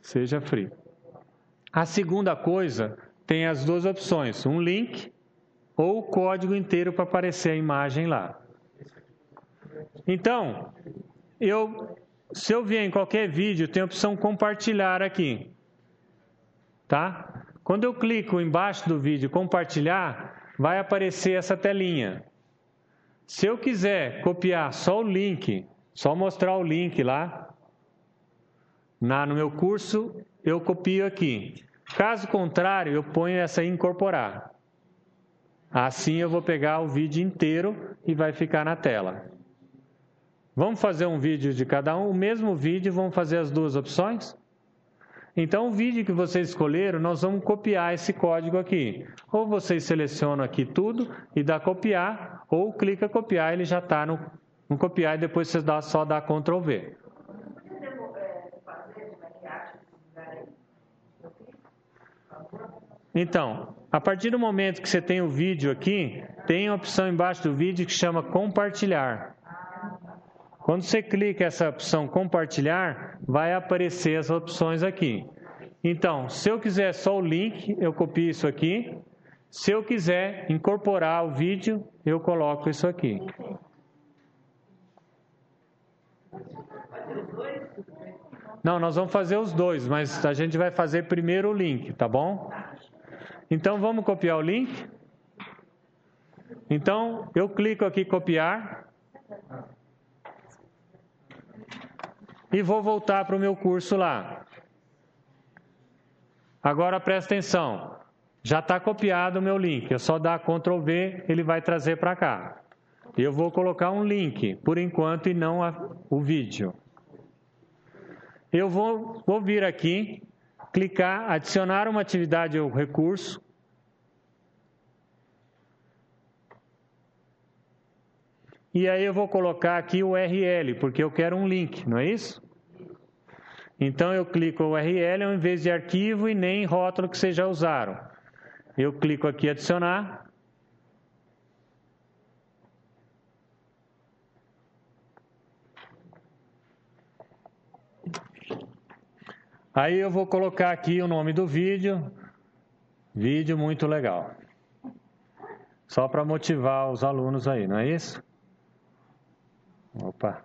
Seja free. A segunda coisa tem as duas opções, um link ou o código inteiro para aparecer a imagem lá. Então, eu, se eu vier em qualquer vídeo, tem a opção compartilhar aqui. Tá? Quando eu clico embaixo do vídeo compartilhar, vai aparecer essa telinha. Se eu quiser copiar só o link, só mostrar o link lá, na, no meu curso, eu copio aqui. Caso contrário, eu ponho essa incorporar. Assim eu vou pegar o vídeo inteiro e vai ficar na tela. Vamos fazer um vídeo de cada um, o mesmo vídeo, vamos fazer as duas opções? Então, o vídeo que vocês escolheram, nós vamos copiar esse código aqui. Ou vocês selecionam aqui tudo e dá copiar, ou clica copiar, ele já está no, no, copiar e depois você dá, só dá Ctrl V. Então, a partir do momento que você tem o vídeo aqui, tem a opção embaixo do vídeo que chama compartilhar. Quando você clica essa opção compartilhar, vai aparecer as opções aqui. Então, se eu quiser só o link, eu copio isso aqui. Se eu quiser incorporar o vídeo, eu coloco isso aqui. Não, nós vamos fazer os dois, mas a gente vai fazer primeiro o link, tá bom? Então vamos copiar o link. Então eu clico aqui copiar. E vou voltar para o meu curso lá. Agora presta atenção. Já está copiado o meu link. Eu só dar Ctrl V, ele vai trazer para cá. Eu vou colocar um link, por enquanto, e não a, o vídeo. Eu vou, vou vir aqui clicar, adicionar uma atividade ou recurso. E aí eu vou colocar aqui o URL, porque eu quero um link, não é isso? Então eu clico URL ao invés de arquivo e nem rótulo que vocês já usaram. Eu clico aqui adicionar. Aí eu vou colocar aqui o nome do vídeo. Vídeo muito legal. Só para motivar os alunos aí, não é isso? Opa.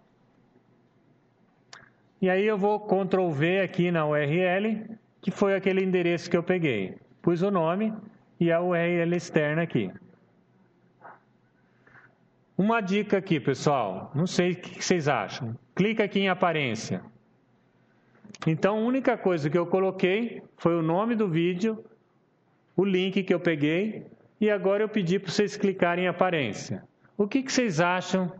E aí eu vou Ctrl V aqui na URL, que foi aquele endereço que eu peguei. Pus o nome e a URL externa aqui. Uma dica aqui, pessoal. Não sei o que vocês acham. Clica aqui em aparência. Então, a única coisa que eu coloquei foi o nome do vídeo, o link que eu peguei, e agora eu pedi para vocês clicarem em aparência. O que, que vocês acham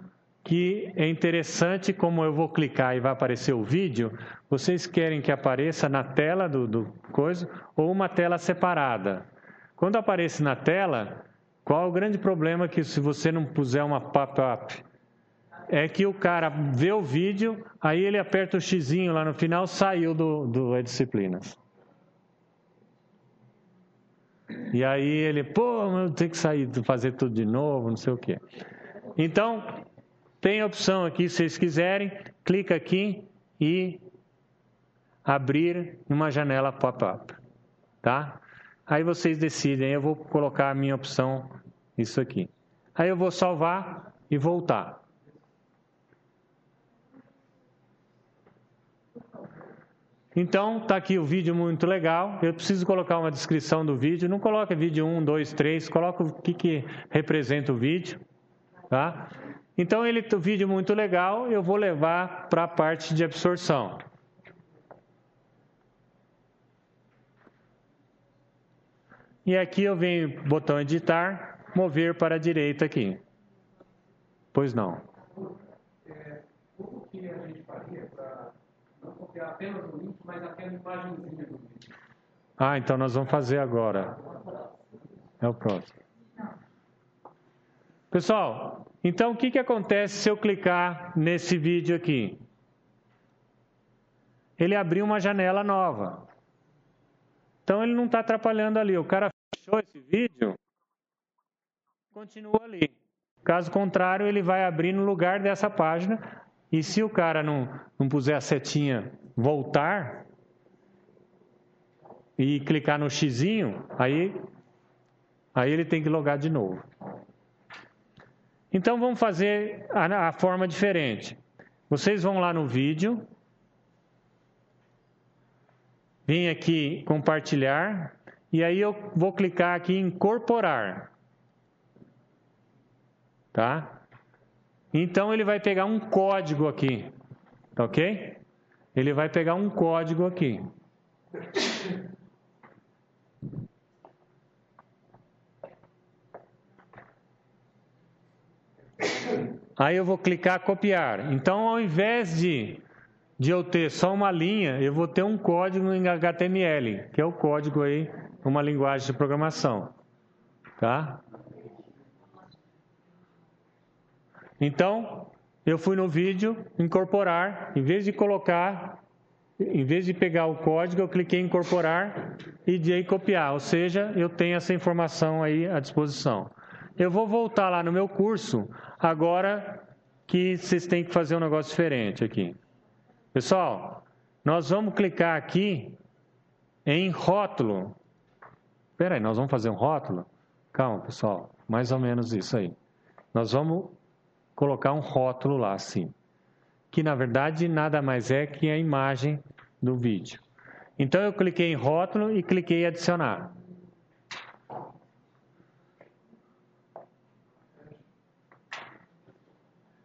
que é interessante, como eu vou clicar e vai aparecer o vídeo, vocês querem que apareça na tela do, do coisa ou uma tela separada. Quando aparece na tela, qual é o grande problema que se você não puser uma pop-up é que o cara vê o vídeo, aí ele aperta o xizinho lá no final, saiu do, do disciplinas. E aí ele, pô, eu tenho que sair, fazer tudo de novo, não sei o quê. Então, tem a opção aqui, se vocês quiserem, clica aqui e abrir uma janela pop-up, tá? Aí vocês decidem, eu vou colocar a minha opção, isso aqui. Aí eu vou salvar e voltar. Então, está aqui o vídeo muito legal. Eu preciso colocar uma descrição do vídeo. Não coloca vídeo 1, 2, 3, coloca o que, que representa o vídeo. Tá? Então, ele o vídeo muito legal, eu vou levar para a parte de absorção. E aqui eu venho botão editar, mover para a direita aqui. Pois não. É, como que a gente faria para não copiar apenas o link, mas imagenzinha do vídeo. Ah, então nós vamos fazer agora. É o próximo. Pessoal, então o que, que acontece se eu clicar nesse vídeo aqui? Ele abriu uma janela nova. Então ele não está atrapalhando ali. O cara fechou esse vídeo, continua ali. Caso contrário, ele vai abrir no lugar dessa página. E se o cara não, não puser a setinha voltar e clicar no xizinho, aí, aí ele tem que logar de novo. Então vamos fazer a, a forma diferente. Vocês vão lá no vídeo, vem aqui compartilhar e aí eu vou clicar aqui em incorporar. Tá? Então ele vai pegar um código aqui, ok? Ele vai pegar um código aqui. Aí eu vou clicar copiar. Então, ao invés de, de eu ter só uma linha, eu vou ter um código em HTML, que é o código aí, uma linguagem de programação. Tá? Então, eu fui no vídeo, incorporar, em vez de colocar, em vez de pegar o código, eu cliquei em incorporar e de aí copiar, ou seja, eu tenho essa informação aí à disposição. Eu vou voltar lá no meu curso, agora que vocês têm que fazer um negócio diferente aqui. Pessoal, nós vamos clicar aqui em rótulo. Espera aí, nós vamos fazer um rótulo? Calma, pessoal, mais ou menos isso aí. Nós vamos colocar um rótulo lá assim, que na verdade nada mais é que a imagem do vídeo. Então eu cliquei em rótulo e cliquei em adicionar.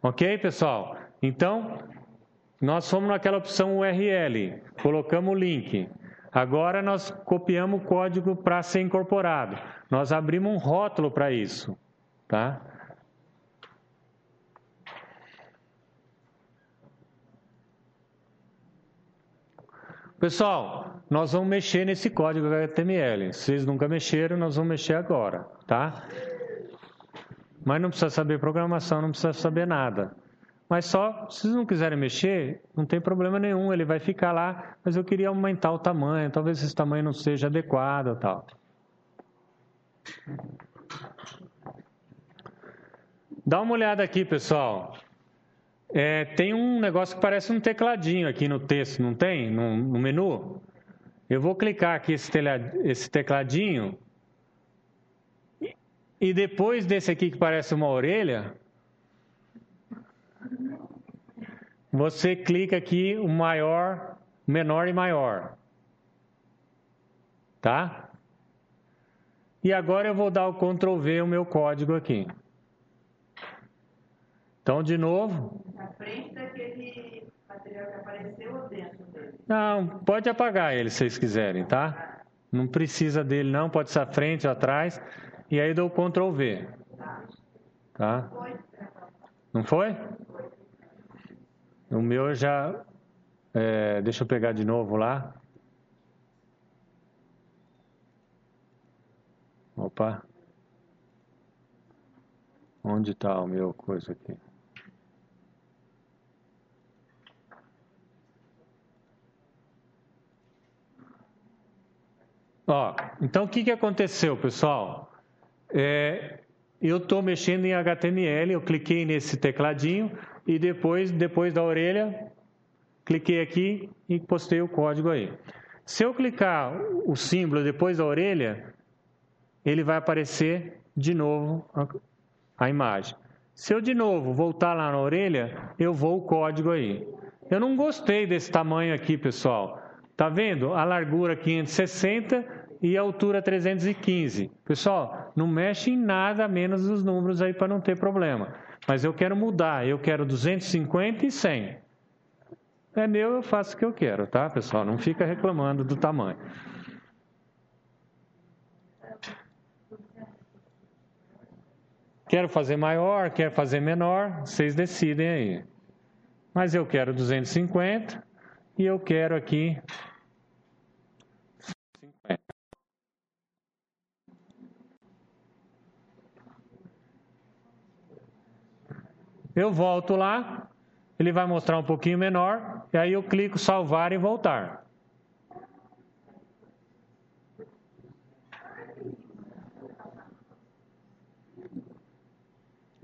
Ok, pessoal? Então, nós fomos naquela opção URL, colocamos o link. Agora nós copiamos o código para ser incorporado. Nós abrimos um rótulo para isso, tá? Pessoal, nós vamos mexer nesse código HTML. Vocês nunca mexeram, nós vamos mexer agora, tá? Mas não precisa saber programação, não precisa saber nada. Mas só, se vocês não quiserem mexer, não tem problema nenhum, ele vai ficar lá, mas eu queria aumentar o tamanho, talvez esse tamanho não seja adequado tal. Dá uma olhada aqui, pessoal. É, tem um negócio que parece um tecladinho aqui no texto, não tem? No, no menu? Eu vou clicar aqui esse, esse tecladinho e, e depois desse aqui que parece uma orelha, você clica aqui o maior, menor e maior. Tá? E agora eu vou dar o Ctrl V o meu código aqui. Então, de novo. Na frente daquele material que apareceu ou dentro dele? Não, pode apagar ele se vocês quiserem, tá? Não precisa dele, não. Pode ser à frente ou atrás. E aí dou Ctrl V. Tá? Não foi? O meu já. É, deixa eu pegar de novo lá. Opa. Onde está o meu coisa aqui? Ó, então o que, que aconteceu, pessoal? É, eu estou mexendo em HTML, eu cliquei nesse tecladinho e depois, depois da orelha, cliquei aqui e postei o código aí. Se eu clicar o símbolo depois da orelha, ele vai aparecer de novo a, a imagem. Se eu de novo voltar lá na orelha, eu vou o código aí. Eu não gostei desse tamanho aqui, pessoal. Tá vendo? A largura 560 e altura 315. Pessoal, não mexe em nada menos os números aí para não ter problema. Mas eu quero mudar, eu quero 250 e 100. É meu, eu faço o que eu quero, tá, pessoal? Não fica reclamando do tamanho. Quero fazer maior, quero fazer menor, vocês decidem aí. Mas eu quero 250 e eu quero aqui eu volto lá, ele vai mostrar um pouquinho menor, e aí eu clico salvar e voltar.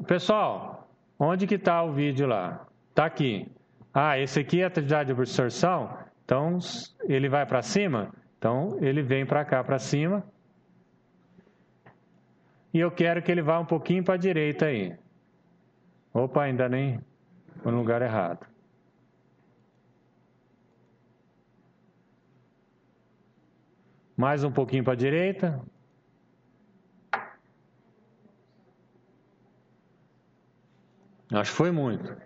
Pessoal, onde que está o vídeo lá? Está aqui. Ah, esse aqui é atividade de absorção, então ele vai para cima, então ele vem para cá para cima. E eu quero que ele vá um pouquinho para a direita aí. Opa, ainda nem foi no lugar errado. Mais um pouquinho para a direita. Acho que foi muito.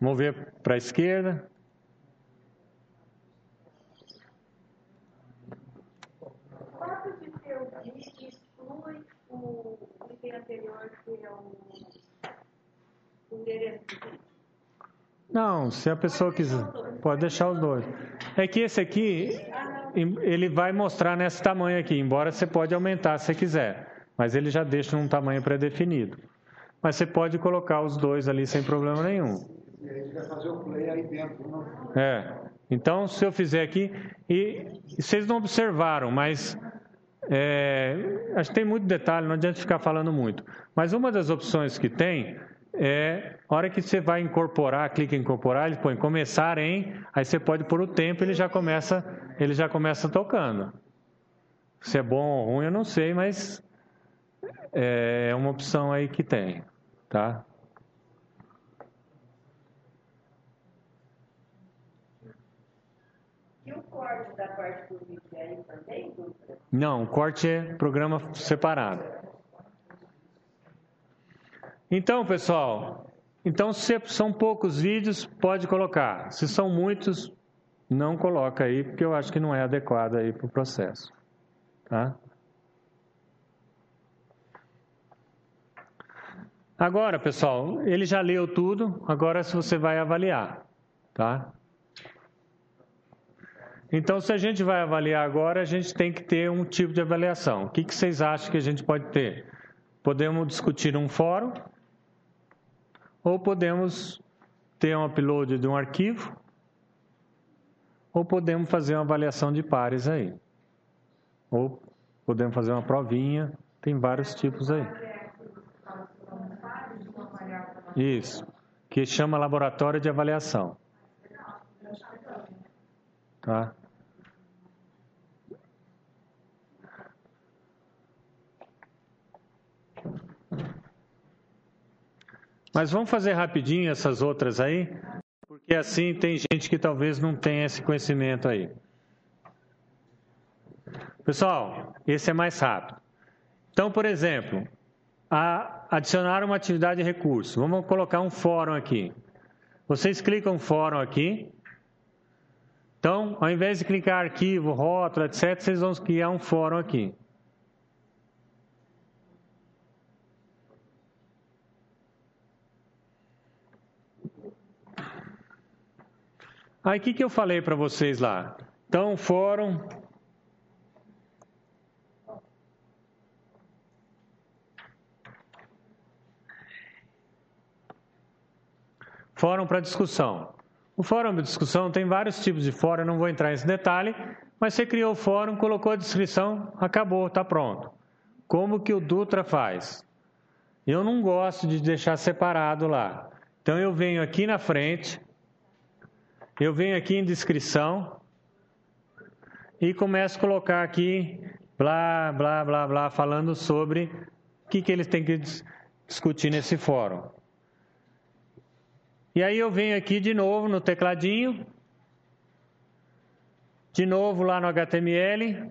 Mover para a esquerda. O fato de ter o exclui o item anterior, que é o, o endereço do vídeo. Não, se a pessoa quiser, pode deixar os dois. É que esse aqui, ele vai mostrar nesse tamanho aqui, embora você pode aumentar se quiser, mas ele já deixa num tamanho pré-definido. Mas você pode colocar os dois ali sem problema nenhum. É. Então, se eu fizer aqui, e vocês não observaram, mas é, acho que tem muito detalhe, não adianta ficar falando muito. Mas uma das opções que tem é, a hora que você vai incorporar, clica em incorporar, ele põe começar em, aí você pode pôr o tempo, ele já começa, ele já começa tocando. Se é bom ou ruim, eu não sei, mas é uma opção aí que tem, tá? E o corte da parte do vídeo aí também? Não, corte é programa separado. Então, pessoal, então se são poucos vídeos, pode colocar. Se são muitos, não coloca aí, porque eu acho que não é adequado aí para o processo. Tá? Agora, pessoal, ele já leu tudo, agora se você vai avaliar, tá? Então, se a gente vai avaliar agora, a gente tem que ter um tipo de avaliação. O que, que vocês acham que a gente pode ter? Podemos discutir um fórum, ou podemos ter um upload de um arquivo, ou podemos fazer uma avaliação de pares aí. Ou podemos fazer uma provinha, tem vários tipos aí. Isso, que chama laboratório de avaliação. Tá? Mas vamos fazer rapidinho essas outras aí, porque assim tem gente que talvez não tenha esse conhecimento aí. Pessoal, esse é mais rápido. Então, por exemplo, adicionar uma atividade de recurso. Vamos colocar um fórum aqui. Vocês clicam fórum aqui. Então, ao invés de clicar arquivo, rótulo, etc., vocês vão criar um fórum aqui. Aí o que, que eu falei para vocês lá? Então, fórum Fórum para discussão. O fórum de discussão tem vários tipos de fórum, não vou entrar nesse detalhe, mas você criou o fórum, colocou a descrição, acabou, está pronto. Como que o Dutra faz? Eu não gosto de deixar separado lá. Então eu venho aqui na frente, eu venho aqui em descrição e começo a colocar aqui blá, blá, blá, blá, falando sobre o que, que eles têm que discutir nesse fórum. E aí eu venho aqui de novo no tecladinho, de novo lá no HTML.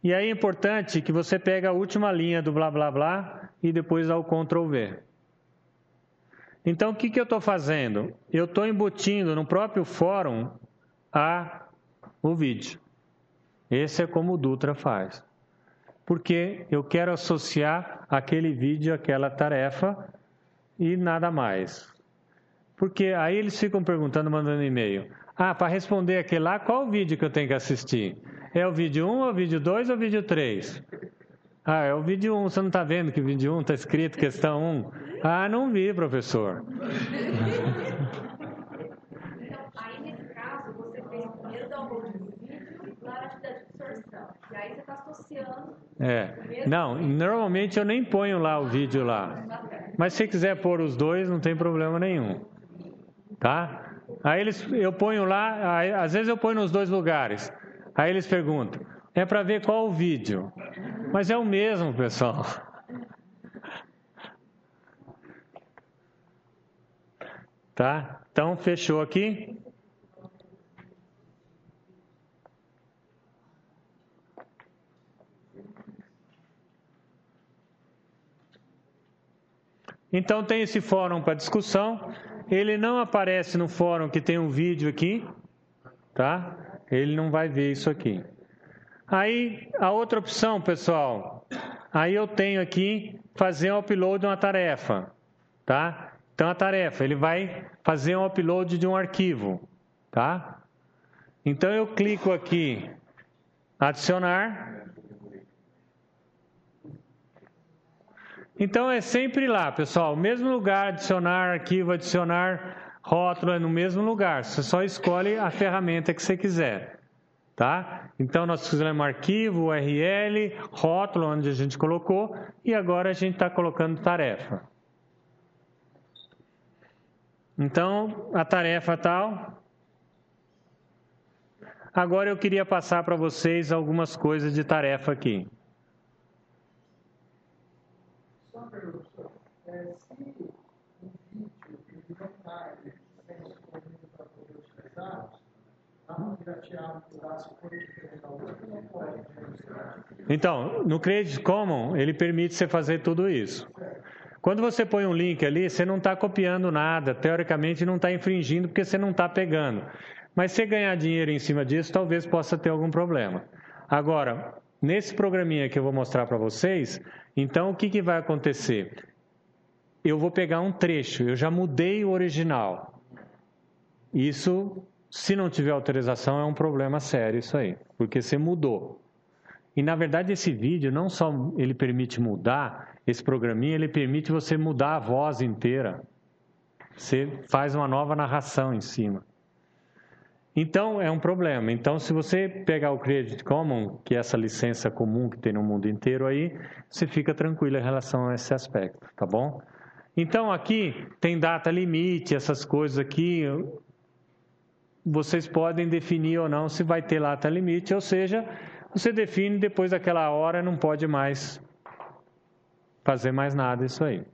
E aí é importante que você pegue a última linha do blá blá blá e depois dá o Ctrl V. Então o que, que eu estou fazendo? Eu estou embutindo no próprio fórum a, o vídeo. Esse é como o Dutra faz. Porque eu quero associar aquele vídeo àquela tarefa e nada mais. Porque aí eles ficam perguntando, mandando e-mail. Ah, para responder aquele lá, qual o vídeo que eu tenho que assistir? É o vídeo 1, é o vídeo 2 ou o vídeo 3? Ah, é o vídeo 1, você não está vendo que o vídeo 1 está escrito questão 1? Ah, não vi, professor. Então, aí nesse caso, você fez o primeiro download do vídeo lá na atividade de absorção. E aí você está associando. É. Não, normalmente eu nem ponho lá o vídeo lá. Mas se quiser pôr os dois, não tem problema nenhum. Tá? Aí eles, eu ponho lá, aí, às vezes eu ponho nos dois lugares. Aí eles perguntam, é para ver qual o vídeo. Mas é o mesmo, pessoal. Tá? Então, fechou aqui. Então, tem esse fórum para discussão. Ele não aparece no fórum que tem um vídeo aqui, tá? Ele não vai ver isso aqui. Aí, a outra opção, pessoal, aí eu tenho aqui fazer um upload de uma tarefa, tá? Então, a tarefa, ele vai fazer um upload de um arquivo, tá? Então, eu clico aqui, adicionar. Então, é sempre lá, pessoal, mesmo lugar, adicionar arquivo, adicionar rótulo, é no mesmo lugar. Você só escolhe a ferramenta que você quiser, tá? Então, nós fizemos arquivo, URL, rótulo, onde a gente colocou, e agora a gente está colocando tarefa. Então, a tarefa tal. Agora eu queria passar para vocês algumas coisas de tarefa aqui. Só uma pergunta, é, se um vídeo ele não está sem disponível para poder utilizar, dá para piratear um pedaço por da outra, não pode. Então, no Creative Commons, ele permite você fazer tudo isso. Quando você põe um link ali, você não está copiando nada, teoricamente não está infringindo, porque você não está pegando. Mas se ganhar dinheiro em cima disso, talvez possa ter algum problema. Agora, nesse programinha que eu vou mostrar para vocês, então o que, que vai acontecer? Eu vou pegar um trecho, eu já mudei o original. Isso, se não tiver autorização, é um problema sério isso aí, porque você mudou. E na verdade esse vídeo não só ele permite mudar, esse programinha ele permite você mudar a voz inteira. Você faz uma nova narração em cima. Então é um problema. Então se você pegar o Creative Commons, que é essa licença comum que tem no mundo inteiro aí, você fica tranquilo em relação a esse aspecto, tá bom? Então aqui tem data limite, essas coisas aqui, vocês podem definir ou não se vai ter data limite, ou seja, você define depois daquela hora não pode mais fazer mais nada isso aí.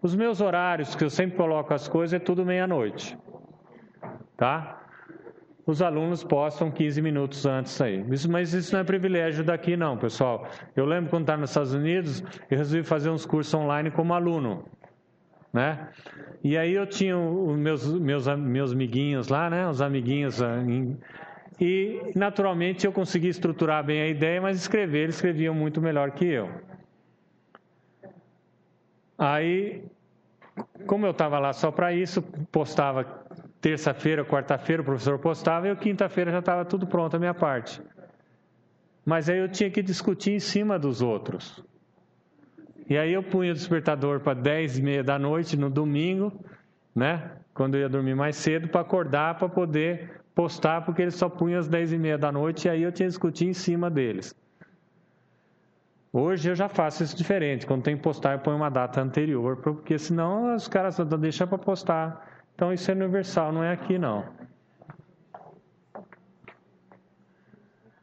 Os meus horários que eu sempre coloco as coisas é tudo meia-noite. Tá? Os alunos postam 15 minutos antes aí. Isso, mas isso não é privilégio daqui não, pessoal. Eu lembro quando estava nos Estados Unidos, eu resolvi fazer uns cursos online como aluno. Né? E aí eu tinha os meus, meus, meus amiguinhos lá, né? Os amiguinhos ah, e, naturalmente, eu consegui estruturar bem a ideia, mas escrever, eles escreviam muito melhor que eu. Aí, como eu estava lá só para isso, postava terça-feira, quarta-feira, o professor postava, e eu quinta-feira já estava tudo pronto a minha parte. Mas aí eu tinha que discutir em cima dos outros. E aí eu punha o despertador para 10 e meia da noite no domingo, né? Quando eu ia dormir mais cedo, para acordar, para poder postar porque eles só punham às 10 e meia da noite e aí eu tinha que discutir em cima deles. Hoje eu já faço isso diferente. Quando tem que postar, eu ponho uma data anterior, porque senão os caras deixam para postar. Então isso é universal, não é aqui não.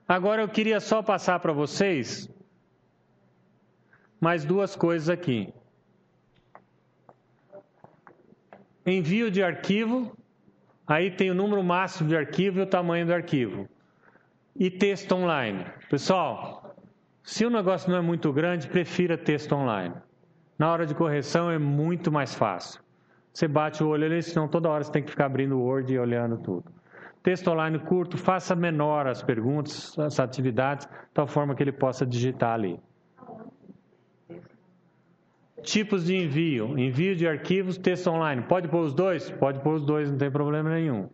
Agora eu queria só passar para vocês mais duas coisas aqui. Envio de arquivo Aí tem o número máximo de arquivo e o tamanho do arquivo. E texto online. Pessoal, se o negócio não é muito grande, prefira texto online. Na hora de correção é muito mais fácil. Você bate o olho ali, senão toda hora você tem que ficar abrindo o Word e olhando tudo. Texto online curto, faça menor as perguntas, as atividades, de tal forma que ele possa digitar ali. Tipos de envio: envio de arquivos, texto online. Pode pôr os dois? Pode pôr os dois, não tem problema nenhum.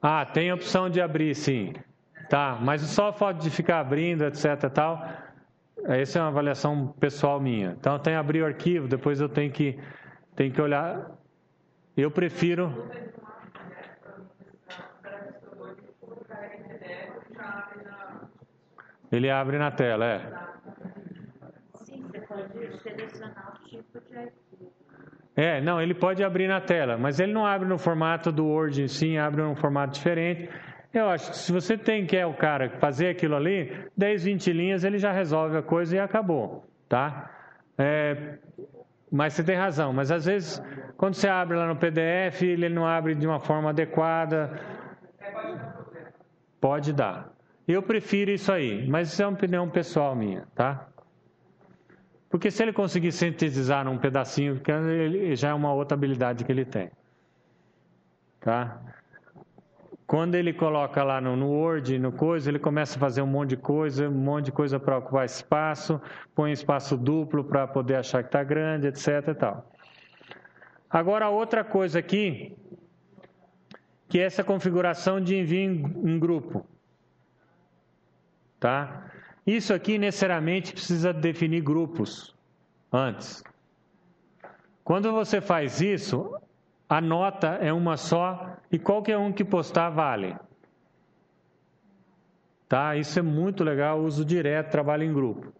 Ah, tem opção de abrir, sim. Tá, mas só o fato de ficar abrindo, etc. tal, essa é uma avaliação pessoal minha. Então, tem abrir o arquivo, depois eu tenho que, tenho que olhar. Eu prefiro. Ele abre na tela, é. Sim, você pode selecionar o tipo de arquivo. É, não, ele pode abrir na tela, mas ele não abre no formato do Word em si, abre num formato diferente. Eu acho que se você tem que é o cara fazer aquilo ali, 10, 20 linhas ele já resolve a coisa e acabou, tá? É, mas você tem razão, mas às vezes quando você abre lá no PDF, ele não abre de uma forma adequada. Pode dar. Eu prefiro isso aí, mas isso é uma opinião pessoal minha, tá? Porque se ele conseguir sintetizar num pedacinho, ele já é uma outra habilidade que ele tem. Tá? Quando ele coloca lá no, no, Word, no coisa, ele começa a fazer um monte de coisa, um monte de coisa para ocupar espaço, põe espaço duplo para poder achar que está grande, etc. E tal. Agora, outra coisa aqui, que é essa configuração de envio em, em grupo. Tá? Isso aqui necessariamente precisa definir grupos antes. Quando você faz isso, a nota é uma só e qualquer um que postar vale. Tá? Isso é muito legal, uso direto, trabalho em grupo.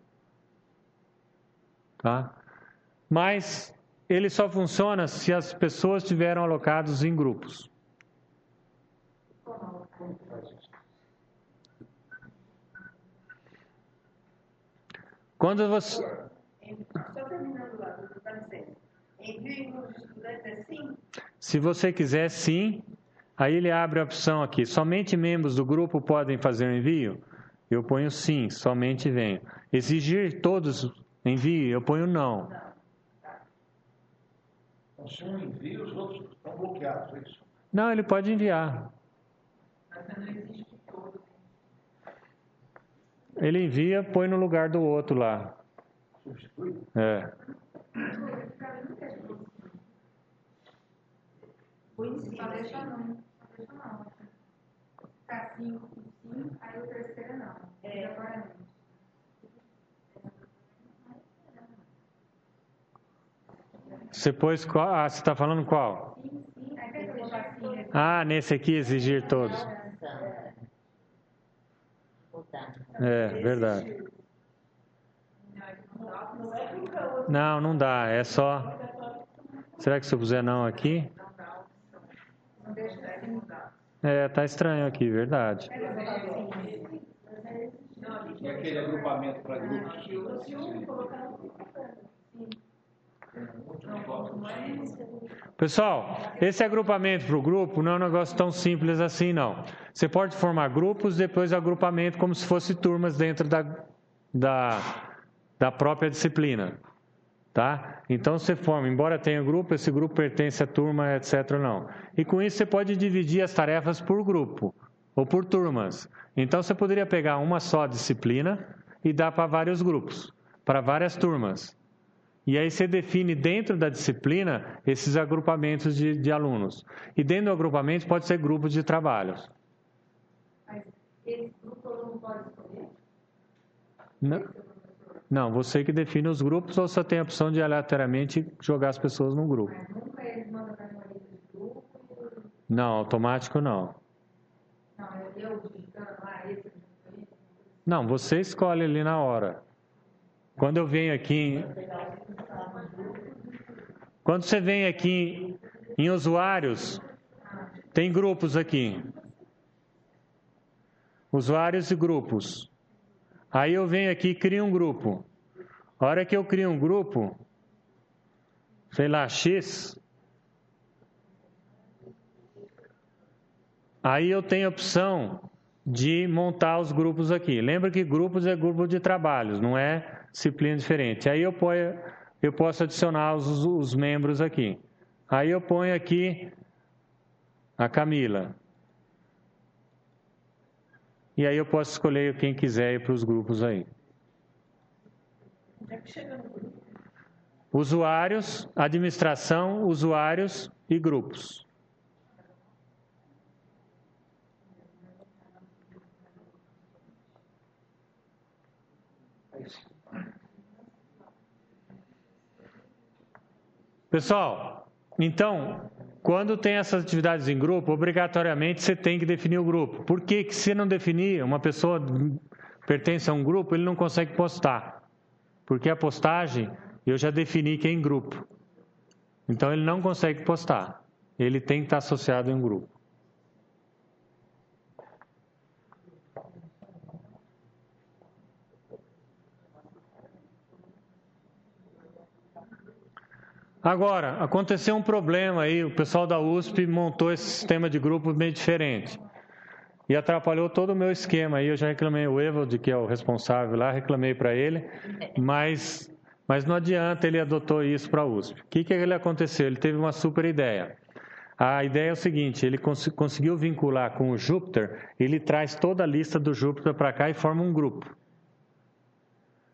Tá? Mas ele só funciona se as pessoas estiveram alocados em grupos. Quando você. Só terminando lá, você está dizendo. Envio em grupos de estudantes é sim? Se você quiser, sim. Aí ele abre a opção aqui. Somente membros do grupo podem fazer o envio? Eu ponho sim, somente venho. Exigir todos envio? Eu ponho não. Então, se um envia, os outros estão bloqueados, é isso? Não, ele pode enviar. Mas não existe. Ele envia, põe no lugar do outro lá. Substitui? É. Põe em cima, deixa não. Deixa não. Cinco sim, aí o terceiro não. Você pôs qual? Ah, você está falando qual? Ah, nesse aqui exigir todos. É, verdade. Não, não dá. É só. Será que se eu puser não aqui? É, tá estranho aqui, verdade. E aquele agrupamento para grupos? Pessoal, esse agrupamento para o grupo não é um negócio tão simples assim, não. Você pode formar grupos, depois agrupamento como se fosse turmas dentro da, da, da própria disciplina. Tá? Então você forma, embora tenha grupo, esse grupo pertence à turma, etc. Não. E com isso você pode dividir as tarefas por grupo ou por turmas. Então você poderia pegar uma só disciplina e dar para vários grupos, para várias turmas. E aí você define dentro da disciplina esses agrupamentos de, de alunos. E dentro do agrupamento pode ser grupos de trabalhos. Mas esse grupo não pode escolher? Não. Não, você que define os grupos ou você tem a opção de aleatoriamente jogar as pessoas num grupo? Mas nunca eles mandam para uma lista de grupo? Não, automático não. Não, eu digitando lá, esse Não, você escolhe ali na hora. Quando eu venho aqui. Quando você vem aqui em usuários, tem grupos aqui. Usuários e grupos. Aí eu venho aqui e crio um grupo. A hora que eu crio um grupo, sei lá, X, aí eu tenho a opção de montar os grupos aqui. Lembra que grupos é grupo de trabalhos, não é disciplina diferente. Aí eu, ponho, eu posso adicionar os, os membros aqui. Aí eu ponho aqui a Camila. E aí eu posso escolher quem quiser ir para os grupos aí. Usuários, administração, usuários e grupos. Pessoal, então, quando tem essas atividades em grupo, obrigatoriamente você tem que definir o grupo. Por que, que se não definir, uma pessoa pertence a um grupo, ele não consegue postar? Porque a postagem, eu já defini que é em grupo. Então ele não consegue postar. Ele tem que estar associado em um grupo. Agora, aconteceu um problema aí, o pessoal da USP montou esse sistema de grupo meio diferente. E atrapalhou todo o meu esquema aí. Eu já reclamei o Evald, que é o responsável lá, reclamei para ele, mas, mas não adianta, ele adotou isso para a USP. O que, que ele aconteceu? Ele teve uma super ideia. A ideia é o seguinte: ele cons conseguiu vincular com o Júpiter, ele traz toda a lista do Júpiter para cá e forma um grupo.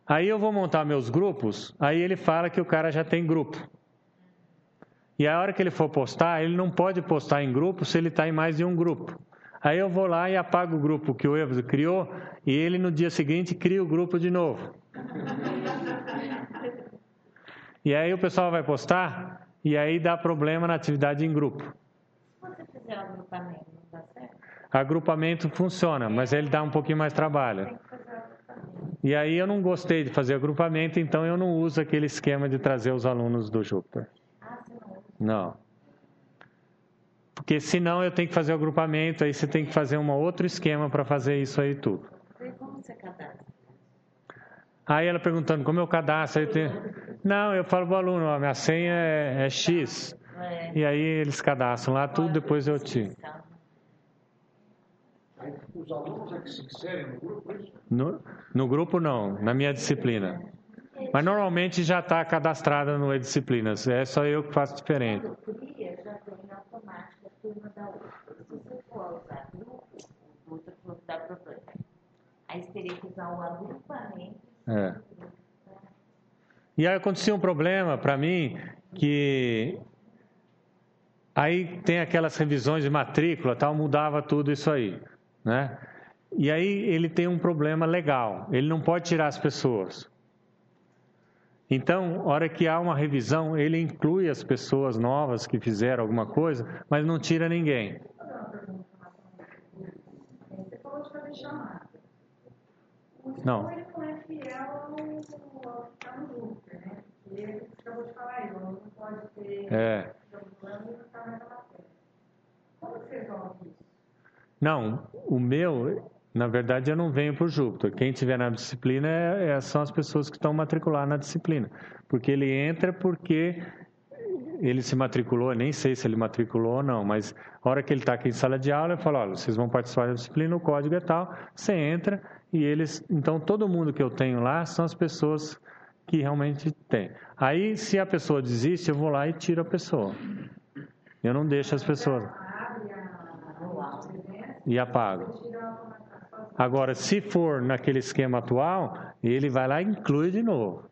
Aí eu vou montar meus grupos, aí ele fala que o cara já tem grupo. E a hora que ele for postar, ele não pode postar em grupo se ele está em mais de um grupo. Aí eu vou lá e apago o grupo que o Evas criou e ele no dia seguinte cria o grupo de novo. E aí o pessoal vai postar e aí dá problema na atividade em grupo. Se você fizer agrupamento, não dá certo? Agrupamento funciona, mas ele dá um pouquinho mais trabalho. E aí eu não gostei de fazer agrupamento, então eu não uso aquele esquema de trazer os alunos do Júpiter. Não. Porque senão eu tenho que fazer o agrupamento, aí você tem que fazer um outro esquema para fazer isso aí tudo. E como você cadastra? Aí ela perguntando como o cadastro. Aí tem... Não, eu falo para o aluno, ó, minha senha é, é X. É, E aí eles cadastram lá tudo, depois eu tiro. Aí os alunos é que se inserem no grupo, é isso? No, no grupo não, na minha disciplina. Mas normalmente já está cadastrada no E-Disciplinas, é só eu que faço diferente. Aí teria que usar o agrupamento. É. E aí acontecia um problema para mim que aí tem aquelas revisões de matrícula, tal, mudava tudo isso aí, né? E aí ele tem um problema legal, ele não pode tirar as pessoas. Então, hora que há uma revisão, ele inclui as pessoas novas que fizeram alguma coisa, mas não tira ninguém. Não. é? Não, o meu, na verdade, eu não venho por Júpiter. Quem tiver na disciplina é, é- são as pessoas que estão matriculadas na disciplina. Porque ele entra porque ele se matriculou, nem sei se ele matriculou ou não, mas a hora que ele está aqui em sala de aula, eu falo, olha, vocês vão participar da disciplina, o código é tal, você entra e eles... Então, todo mundo que eu tenho lá são as pessoas que realmente têm. Aí, se a pessoa desiste, eu vou lá e tiro a pessoa. Eu não deixo as pessoas... E apago. Agora, se for naquele esquema atual, ele vai lá e inclui de novo.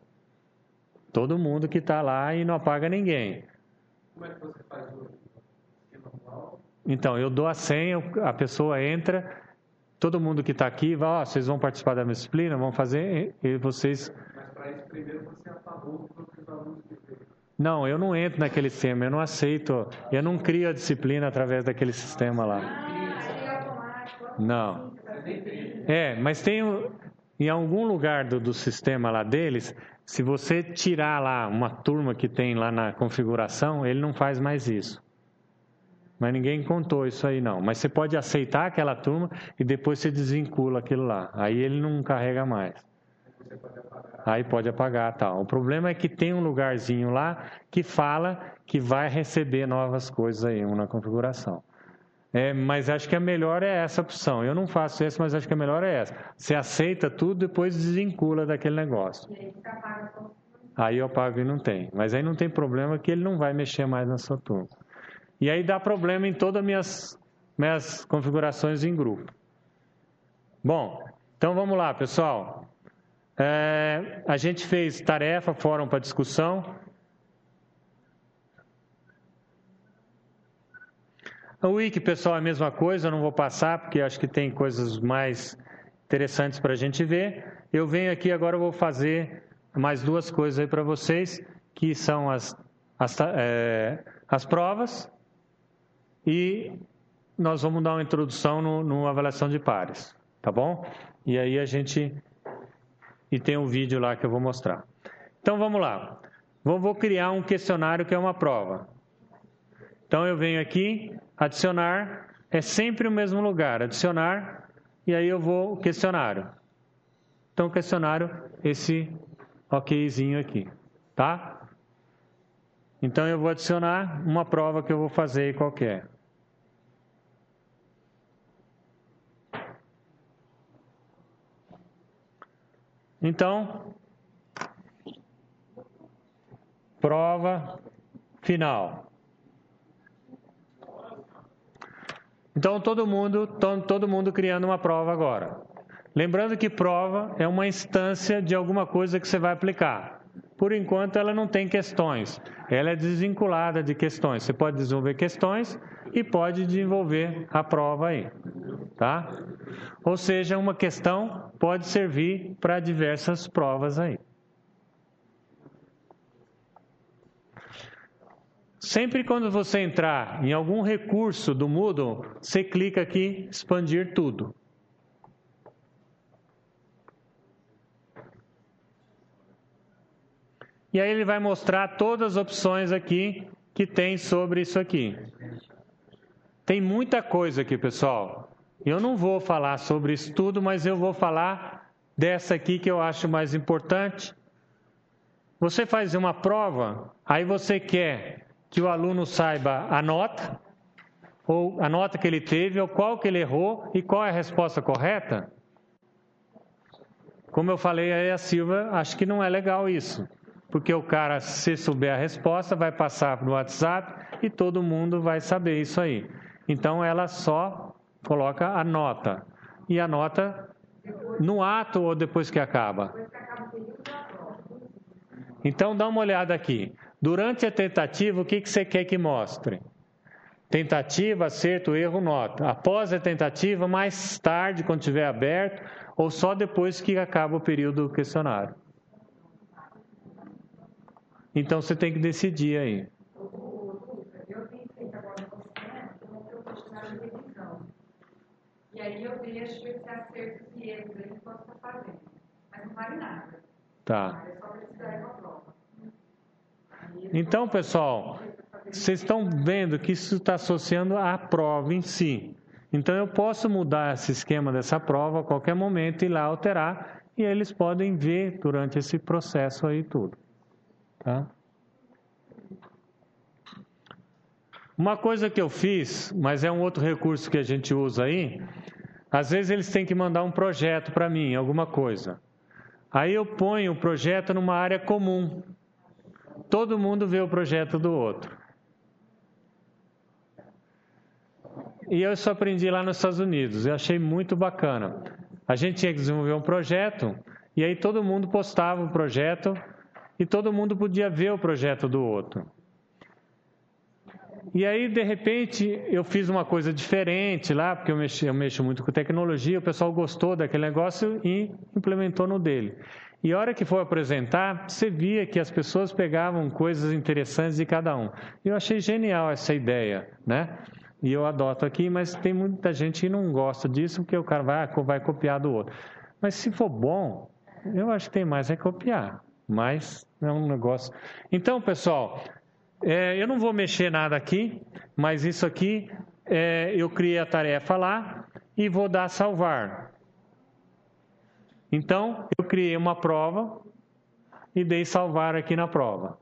Todo mundo que está lá e não apaga ninguém. Como é que você faz o esquema atual? Então, eu dou a senha, a pessoa entra, todo mundo que está aqui vai, ó, vocês vão participar da minha disciplina, vão fazer, e vocês... Mas para isso, primeiro você apagou todos os alunos que fez. Não, eu não entro naquele sistema, eu não aceito, eu não crio a disciplina através daquele sistema lá. Ah, ele é automático. Não. É, mas tem em algum lugar do, do sistema lá deles, se você tirar lá uma turma que tem lá na configuração, ele não faz mais isso. Mas ninguém contou isso aí não. Mas você pode aceitar aquela turma e depois você desvincula aquilo lá. Aí ele não carrega mais. Aí pode apagar tal. O problema é que tem um lugarzinho lá que fala que vai receber novas coisas aí na configuração. É, mas acho que a melhor é essa opção. Eu não faço isso, mas acho que a melhor é essa. Você aceita tudo, depois desvincula daquele negócio. Aí eu pago e não tem. Mas aí não tem problema que ele não vai mexer mais na sua turma. E aí dá problema em todas as minhas, minhas configurações em grupo. Bom, então vamos lá, pessoal. É, a gente fez tarefa, fórum para discussão. O wiki, pessoal, é a mesma coisa, eu não vou passar, porque acho que tem coisas mais interessantes para a gente ver. Eu venho aqui agora, vou fazer mais duas coisas aí para vocês, que são as, as, é, as provas e nós vamos dar uma introdução no, no avaliação de pares, tá bom? E aí a gente e tem um vídeo lá que eu vou mostrar. Então vamos lá. Vou criar um questionário que é uma prova. Então eu venho aqui, adicionar, é sempre o mesmo lugar, adicionar, e aí eu vou questionário. Então questionário, esse okzinho aqui, tá? Então eu vou adicionar uma prova que eu vou fazer qualquer. Então, prova final. Então todo mundo, todo mundo criando uma prova agora. Lembrando que prova é uma instância de alguma coisa que você vai aplicar. Por enquanto ela não tem questões. Ela é desvinculada de questões. Você pode desenvolver questões e pode desenvolver a prova aí, tá? Ou seja, uma questão pode servir para diversas provas aí. Sempre quando você entrar em algum recurso do Moodle, você clica aqui expandir tudo. E aí ele vai mostrar todas as opções aqui que tem sobre isso aqui. Tem muita coisa aqui, pessoal. Eu não vou falar sobre isso tudo, mas eu vou falar dessa aqui que eu acho mais importante. Você faz uma prova, aí você quer que o aluno saiba a nota, ou a nota que ele teve, ou qual que ele errou e qual é a resposta correta? Como eu falei aí a Silva, acho que não é legal isso. Porque o cara, se souber a resposta, vai passar no WhatsApp e todo mundo vai saber isso aí. Então ela só coloca a nota. E a nota no ato ou depois que acaba? Então dá uma olhada aqui. Durante a tentativa, o que, que você quer que mostre? Tentativa, acerto, erro, nota. Após a tentativa, mais tarde, quando estiver aberto, ou só depois que acaba o período do questionário. Então você tem que decidir aí. Eu tenho feito agora questionário de revisão. E aí eu deixo esse acertos e erros aí enquanto está fazendo. Mas não vale nada. Tá. É só precisar prova. Então, pessoal, vocês estão vendo que isso está associando à prova em si. Então, eu posso mudar esse esquema dessa prova a qualquer momento e lá alterar, e eles podem ver durante esse processo aí tudo. Tá? Uma coisa que eu fiz, mas é um outro recurso que a gente usa aí, às vezes eles têm que mandar um projeto para mim, alguma coisa. Aí eu ponho o projeto numa área comum. Todo mundo vê o projeto do outro. E eu isso aprendi lá nos Estados Unidos. Eu achei muito bacana. A gente tinha que desenvolver um projeto e aí todo mundo postava o projeto e todo mundo podia ver o projeto do outro. E aí, de repente, eu fiz uma coisa diferente lá, porque eu mexo, eu mexo muito com tecnologia, o pessoal gostou daquele negócio e implementou no dele. E a hora que foi apresentar, você via que as pessoas pegavam coisas interessantes de cada um. Eu achei genial essa ideia, né? E eu adoto aqui, mas tem muita gente que não gosta disso, porque o cara vai, vai copiar do outro. Mas se for bom, eu acho que tem mais é copiar. Mas é um negócio. Então, pessoal, é, eu não vou mexer nada aqui, mas isso aqui é, eu criei a tarefa lá e vou dar salvar. Então, eu criei uma prova e dei salvar aqui na prova.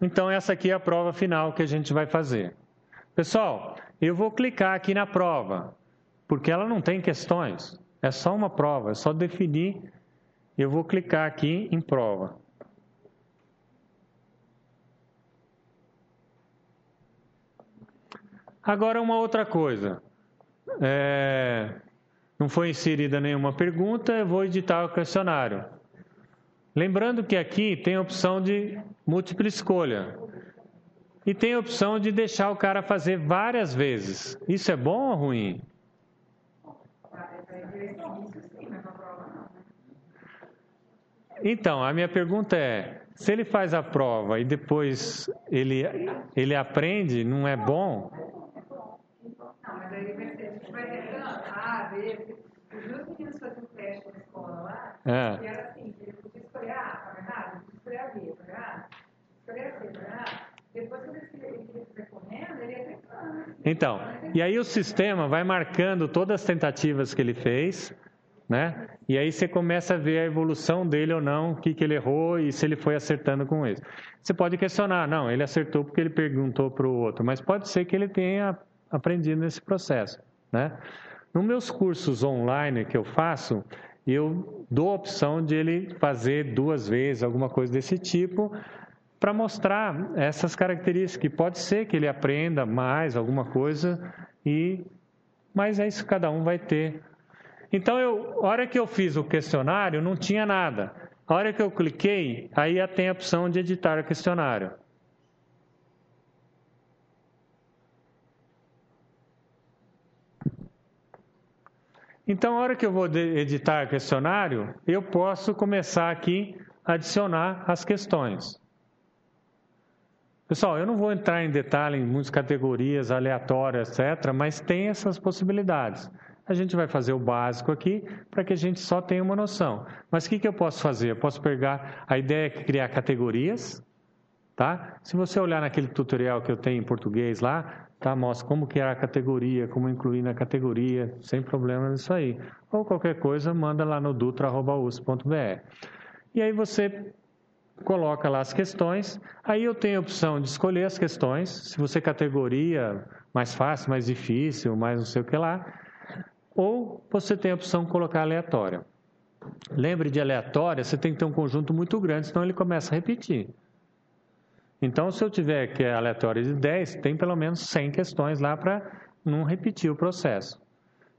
Então, essa aqui é a prova final que a gente vai fazer. Pessoal, eu vou clicar aqui na prova, porque ela não tem questões. É só uma prova, é só definir. Eu vou clicar aqui em prova. Agora, uma outra coisa. É, não foi inserida nenhuma pergunta, eu vou editar o questionário. Lembrando que aqui tem a opção de múltipla escolha. E tem a opção de deixar o cara fazer várias vezes. Isso é bom ou ruim? Então, a minha pergunta é: se ele faz a prova e depois ele, ele aprende, não é bom? Não, mas aí vai ser, a gente vai tentando, A, B, os meus meninos faziam teste na escola lá, É. e era assim, ele podia escolher A, estava errado, ele podia escolher a B, estava errado, escolher a C, estava errado. Depois, quando ele ele queria fazer correndo, ele ia tentando. Então, e aí o sistema vai marcando todas as tentativas que ele fez, né? E aí você começa a ver a evolução dele ou não, o que, que ele errou e se ele foi acertando com isso. Você pode questionar, não, ele acertou porque ele perguntou para o outro, mas pode ser que ele tenha aprendido nesse processo, né? Nos meus cursos online que eu faço, eu dou a opção de ele fazer duas vezes, alguma coisa desse tipo, para mostrar essas características, que pode ser que ele aprenda mais alguma coisa, e mas é isso que cada um vai ter. Então, eu, a hora que eu fiz o questionário, não tinha nada. A hora que eu cliquei, aí tem a opção de editar o questionário. Então, a hora que eu vou editar o questionário, eu posso começar aqui a adicionar as questões. Pessoal, eu não vou entrar em detalhe em muitas categorias aleatórias, etc., mas tem essas possibilidades. A gente vai fazer o básico aqui para que a gente só tenha uma noção. Mas o que, que eu posso fazer? Eu posso pegar a ideia é criar categorias, tá? Se você olhar naquele tutorial que eu tenho em português lá, tá? Mostra como criar a categoria, como incluir na categoria, sem problema nisso aí. Ou qualquer coisa, manda lá no dutra.us.br. E aí você coloca lá as questões. Aí eu tenho a opção de escolher as questões. Se você categoria mais fácil, mais difícil, mais não sei o que lá. Ou você tem a opção de colocar aleatória. Lembre de aleatória, você tem que ter um conjunto muito grande, senão ele começa a repetir. Então, se eu tiver que é aleatória de 10, tem pelo menos 100 questões lá para não repetir o processo.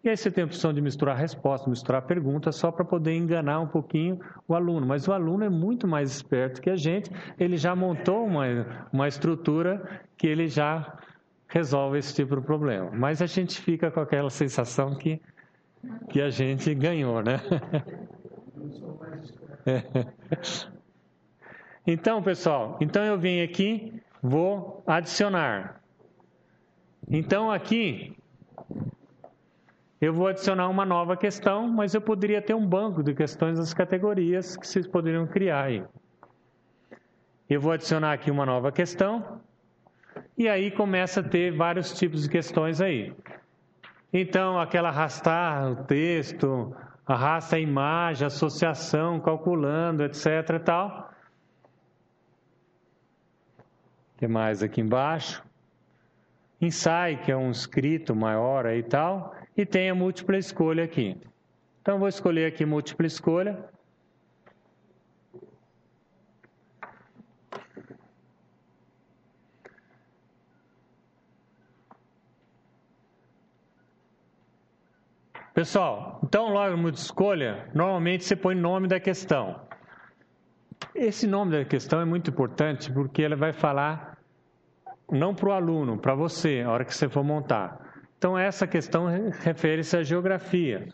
E aí você tem a opção de misturar resposta, misturar perguntas, só para poder enganar um pouquinho o aluno. Mas o aluno é muito mais esperto que a gente, ele já montou uma, uma estrutura que ele já resolve esse tipo de problema. Mas a gente fica com aquela sensação que, que a gente ganhou, né? Então, pessoal, então eu vim aqui, vou adicionar. Então, aqui, eu vou adicionar uma nova questão, mas eu poderia ter um banco de questões das categorias que vocês poderiam criar aí. Eu vou adicionar aqui uma nova questão, e aí começa a ter vários tipos de questões aí. Então, aquela arrastar o texto, arrasta a imagem, associação, calculando, etc. e tal. O que mais aqui embaixo? Ensaio, que é um escrito maior aí e tal. E tem a múltipla escolha aqui. Então, vou escolher aqui múltipla escolha. Pessoal, então logo de escolha, normalmente você põe nome da questão. Esse nome da questão é muito importante porque ele vai falar não para o aluno, para você, a hora que você for montar. Então essa questão refere-se à geografia.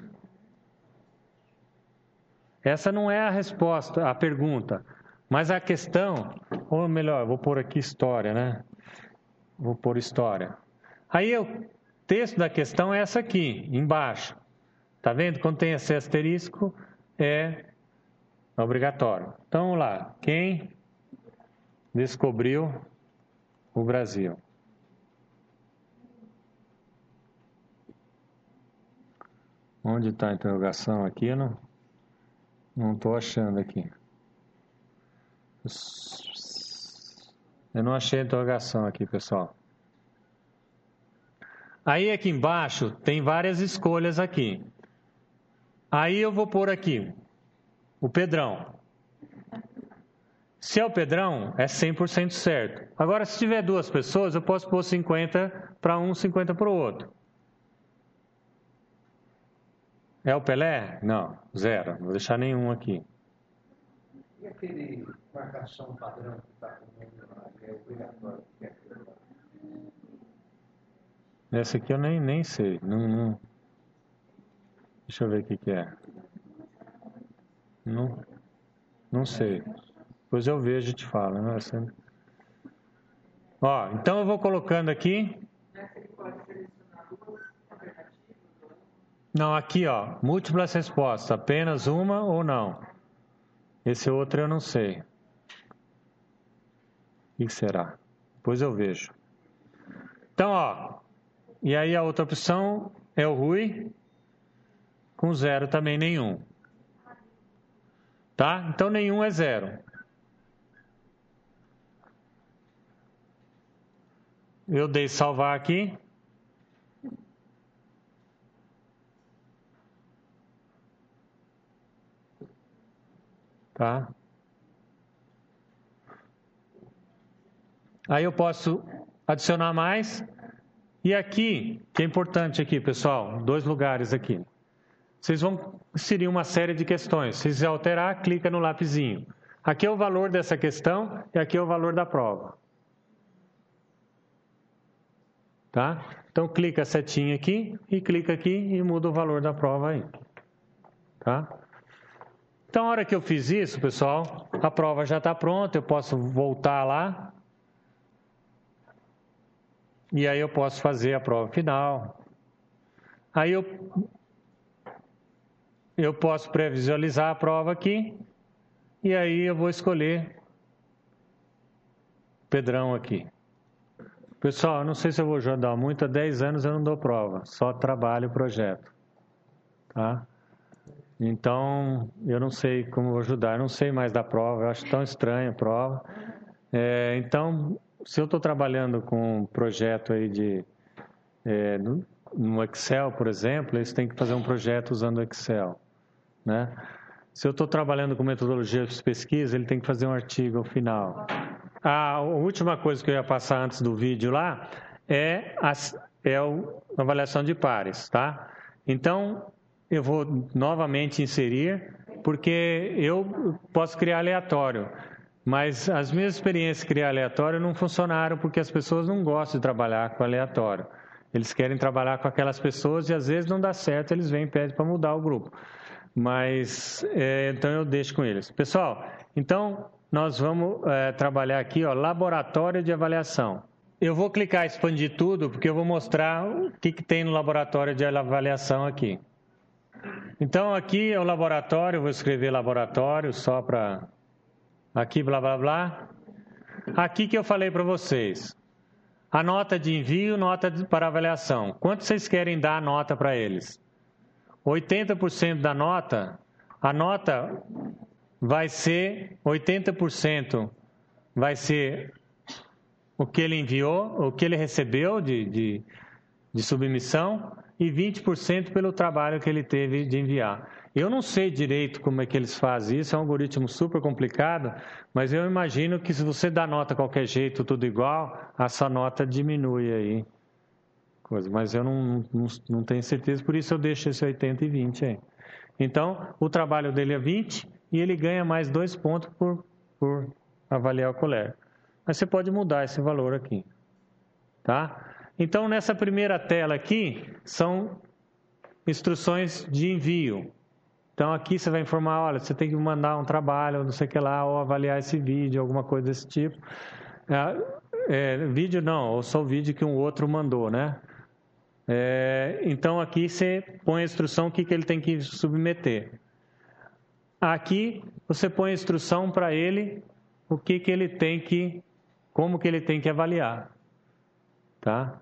Essa não é a resposta, a pergunta, mas a questão, ou melhor, vou pôr aqui história, né? Vou pôr história. Aí o texto da questão é essa aqui, embaixo. Tá vendo? Quando tem esse asterisco, é obrigatório. Então, vamos lá. Quem descobriu o Brasil? Onde está a interrogação aqui? Não não estou achando aqui. Eu não achei a interrogação aqui, pessoal. Aí aqui embaixo tem várias escolhas aqui. Aí eu vou pôr aqui o Pedrão. Se é o Pedrão, é 100% certo. Agora, se tiver duas pessoas, eu posso pôr 50 para um, 50 para o outro. É o Pelé? Não, zero. Não vou deixar nenhum aqui. E aquele marcação padrão que está com o nome lá, que é obrigatório? que é aquilo lá? Essa aqui eu nem, nem sei. Não, não... Deixa eu ver o que, que é. Não, Não sei. Depois eu vejo e te falo. Né? Ó, então eu vou colocando aqui. Não, aqui ó, múltiplas respostas, apenas uma ou não. Esse outro eu não sei. O que será? Depois eu vejo. Então, ó, e aí a outra opção é o Rui, com zero também nenhum. Tá? Então nenhum é zero. Eu dei salvar aqui. Tá? Aí eu posso adicionar mais. E aqui, que é importante aqui, pessoal, dois lugares aqui. Vocês vão inserir uma série de questões. Se quiser alterar, clica no lapisinho. Aqui é o valor dessa questão e aqui é o valor da prova. Tá? Então clica a setinha aqui e clica aqui e muda o valor da prova aí. Tá? Então, a hora que eu fiz isso, pessoal, a prova já está pronta, eu posso voltar lá. E aí eu posso fazer a prova final. Aí eu, eu posso pré-visualizar a prova aqui. E aí eu vou escolher Pedrão aqui. Pessoal, não sei se eu vou ajudar muito, há 10 anos eu não dou prova, só trabalho o projeto. Tá? Então, eu não sei como ajudar, eu não sei mais da prova, eu acho tão estranha a prova. É, então, se eu estou trabalhando com um projeto aí de. É, no, no Excel, por exemplo, eles têm que fazer um projeto usando o Excel. Né? Se eu estou trabalhando com metodologia de pesquisa, ele tem que fazer um artigo ao final. A última coisa que eu ia passar antes do vídeo lá é a, é a avaliação de pares, tá? Então, eu vou novamente inserir, porque eu posso criar aleatório, mas as minhas experiências de criar aleatório não funcionaram porque as pessoas não gostam de trabalhar com aleatório. Eles querem trabalhar com aquelas pessoas e às vezes não dá certo, eles vêm e pedem para mudar o grupo. Mas, é, então eu deixo com eles. Pessoal, então nós vamos é, trabalhar aqui, ó, laboratório de avaliação. Eu vou clicar expandir tudo, porque eu vou mostrar o que, que tem no laboratório de avaliação aqui. Então, aqui é o laboratório, vou escrever laboratório só para. Aqui, blá, blá, blá. Aqui que eu falei para vocês. A nota de envio, nota para avaliação. Quanto vocês querem dar a nota para eles? 80% da nota, a nota vai ser 80% vai ser o que ele enviou, o que ele recebeu de, de, de submissão e 20% pelo trabalho que ele teve de enviar. Eu não sei direito como é que eles fazem isso, é um algoritmo super complicado, mas eu imagino que se você dá nota qualquer jeito, tudo igual, a sua nota diminui aí. Coisa. Mas eu não, não, não tenho certeza, por isso eu deixo esse 80 e 20 aí. Então, o trabalho dele é 20 e ele ganha mais dois pontos por, por avaliar o colégio. Mas você pode mudar esse valor aqui. Tá? Então, nessa primeira tela aqui, são instruções de envio. Então, aqui você vai informar, olha, você tem que mandar um trabalho, não sei o que lá, ou avaliar esse vídeo, alguma coisa desse tipo. É, é, vídeo não, ou só o vídeo que um outro mandou, né? É, então, aqui você põe a instrução, o que, que ele tem que submeter. Aqui você põe a instrução para ele o que, que ele tem que, como que ele tem que avaliar. Tá?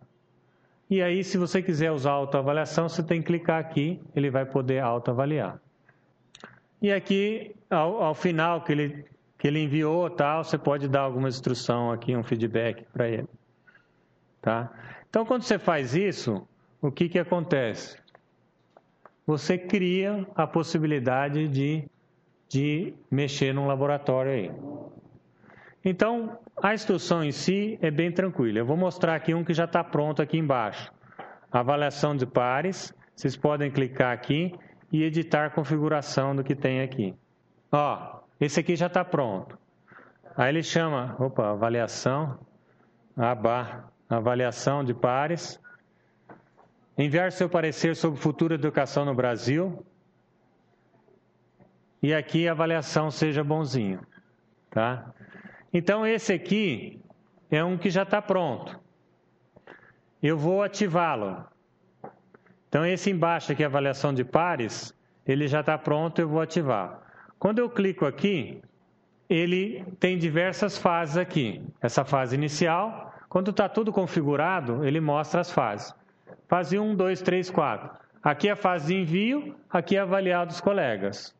E aí, se você quiser usar autoavaliação, você tem que clicar aqui, ele vai poder autoavaliar. E aqui, ao, ao final que ele, que ele enviou, tal, você pode dar alguma instrução aqui, um feedback para ele. Tá? Então, quando você faz isso, o que, que acontece? Você cria a possibilidade de de mexer num laboratório aí. Então, a instrução em si é bem tranquila. Eu vou mostrar aqui um que já está pronto aqui embaixo. Avaliação de pares. Vocês podem clicar aqui e editar a configuração do que tem aqui. Ó, esse aqui já está pronto. Aí ele chama, opa, avaliação, aba, avaliação de pares. Enviar seu parecer sobre futura educação no Brasil. e aqui avaliação seja bonzinho, tá? Então esse aqui é um que já está pronto. Eu vou ativá-lo. Então esse embaixo aqui, avaliação de pares, ele já está pronto, eu vou ativar. Quando eu clico aqui, ele tem diversas fases aqui. Essa fase inicial, quando está tudo configurado, ele mostra as fases. Fase 1, 2, 3, 4. Aqui é a fase de envio, aqui é avaliar dos colegas.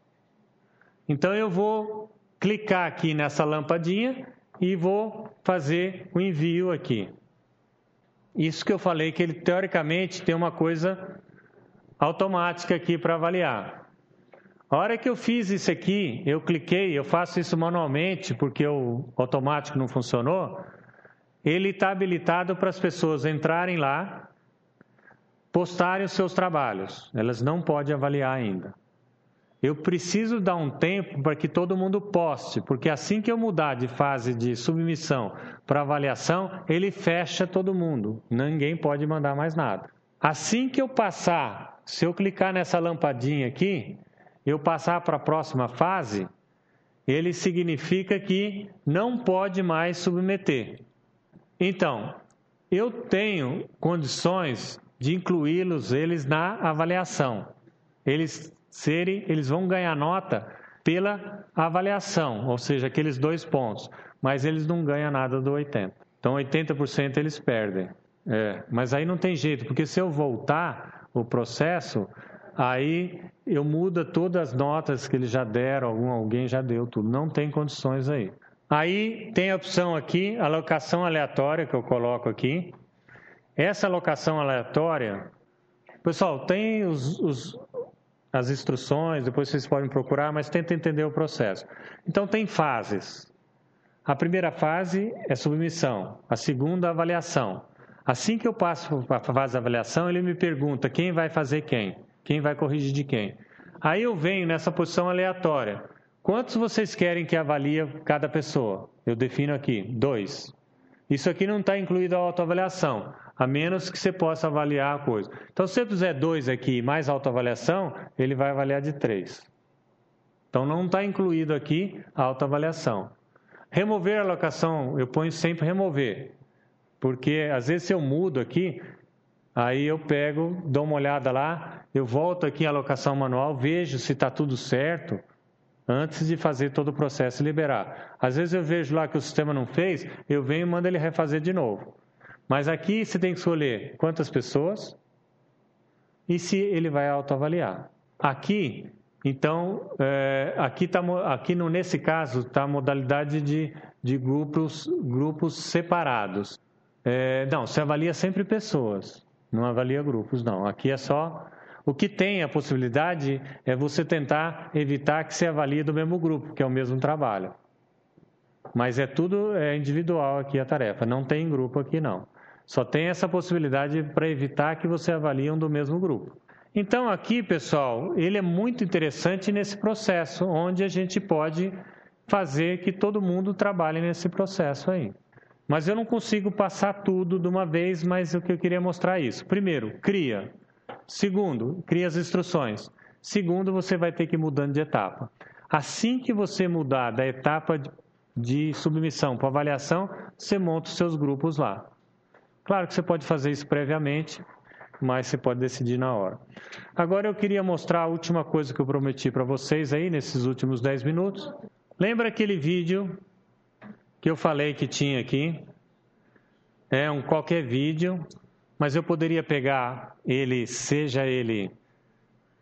Então eu vou clicar aqui nessa lampadinha e vou fazer o envio aqui. Isso que eu falei que ele teoricamente tem uma coisa automática aqui para avaliar. A hora que eu fiz isso aqui, eu cliquei, eu faço isso manualmente porque o automático não funcionou. Ele está habilitado para as pessoas entrarem lá, postarem os seus trabalhos. Elas não podem avaliar ainda. Eu preciso dar um tempo para que todo mundo poste, porque assim que eu mudar de fase de submissão para avaliação, ele fecha todo mundo. Ninguém pode mandar mais nada. Assim que eu passar, se eu clicar nessa lampadinha aqui, eu passar para a próxima fase, ele significa que não pode mais submeter. Então, eu tenho condições de incluí-los eles na avaliação. Eles serem, eles vão ganhar nota pela avaliação, ou seja, aqueles dois pontos, mas eles não ganham nada do 80. Então 80% eles perdem. É, mas aí não tem jeito, porque se eu voltar o processo, aí eu mudo todas as notas que eles já deram, algum, alguém já deu tudo. Não tem condições aí. Aí tem a opção aqui, alocação aleatória, que eu coloco aqui. Essa alocação aleatória, pessoal, tem os, os, as instruções, depois vocês podem procurar, mas tenta entender o processo. Então, tem fases. A primeira fase é submissão, a segunda, avaliação. Assim que eu passo para a fase de avaliação, ele me pergunta quem vai fazer quem. Quem vai corrigir de quem? Aí eu venho nessa posição aleatória. Quantos vocês querem que avalie cada pessoa? Eu defino aqui, dois. Isso aqui não está incluído a autoavaliação, a menos que você possa avaliar a coisa. Então, se você puser dois aqui mais autoavaliação, ele vai avaliar de três. Então, não está incluído aqui a autoavaliação. Remover a alocação, eu ponho sempre remover, porque às vezes eu mudo aqui, aí eu pego, dou uma olhada lá, eu volto aqui à alocação manual, vejo se está tudo certo, antes de fazer todo o processo e liberar. Às vezes eu vejo lá que o sistema não fez, eu venho e mando ele refazer de novo. Mas aqui você tem que escolher quantas pessoas e se ele vai autoavaliar. Aqui, então, é, aqui, tá, aqui no, nesse caso está a modalidade de, de grupos, grupos separados. É, não, você avalia sempre pessoas, não avalia grupos, não. Aqui é só o que tem a possibilidade é você tentar evitar que se avalie do mesmo grupo, que é o mesmo trabalho. Mas é tudo é individual aqui a tarefa, não tem grupo aqui não. Só tem essa possibilidade para evitar que você avalie um do mesmo grupo. Então aqui, pessoal, ele é muito interessante nesse processo, onde a gente pode fazer que todo mundo trabalhe nesse processo aí. Mas eu não consigo passar tudo de uma vez, mas o que eu queria mostrar é isso. Primeiro, cria. Segundo, cria as instruções. Segundo, você vai ter que ir mudando de etapa. Assim que você mudar da etapa de submissão para avaliação, você monta os seus grupos lá. Claro que você pode fazer isso previamente, mas você pode decidir na hora. Agora eu queria mostrar a última coisa que eu prometi para vocês aí nesses últimos 10 minutos. Lembra aquele vídeo que eu falei que tinha aqui? É um qualquer vídeo mas eu poderia pegar ele, seja ele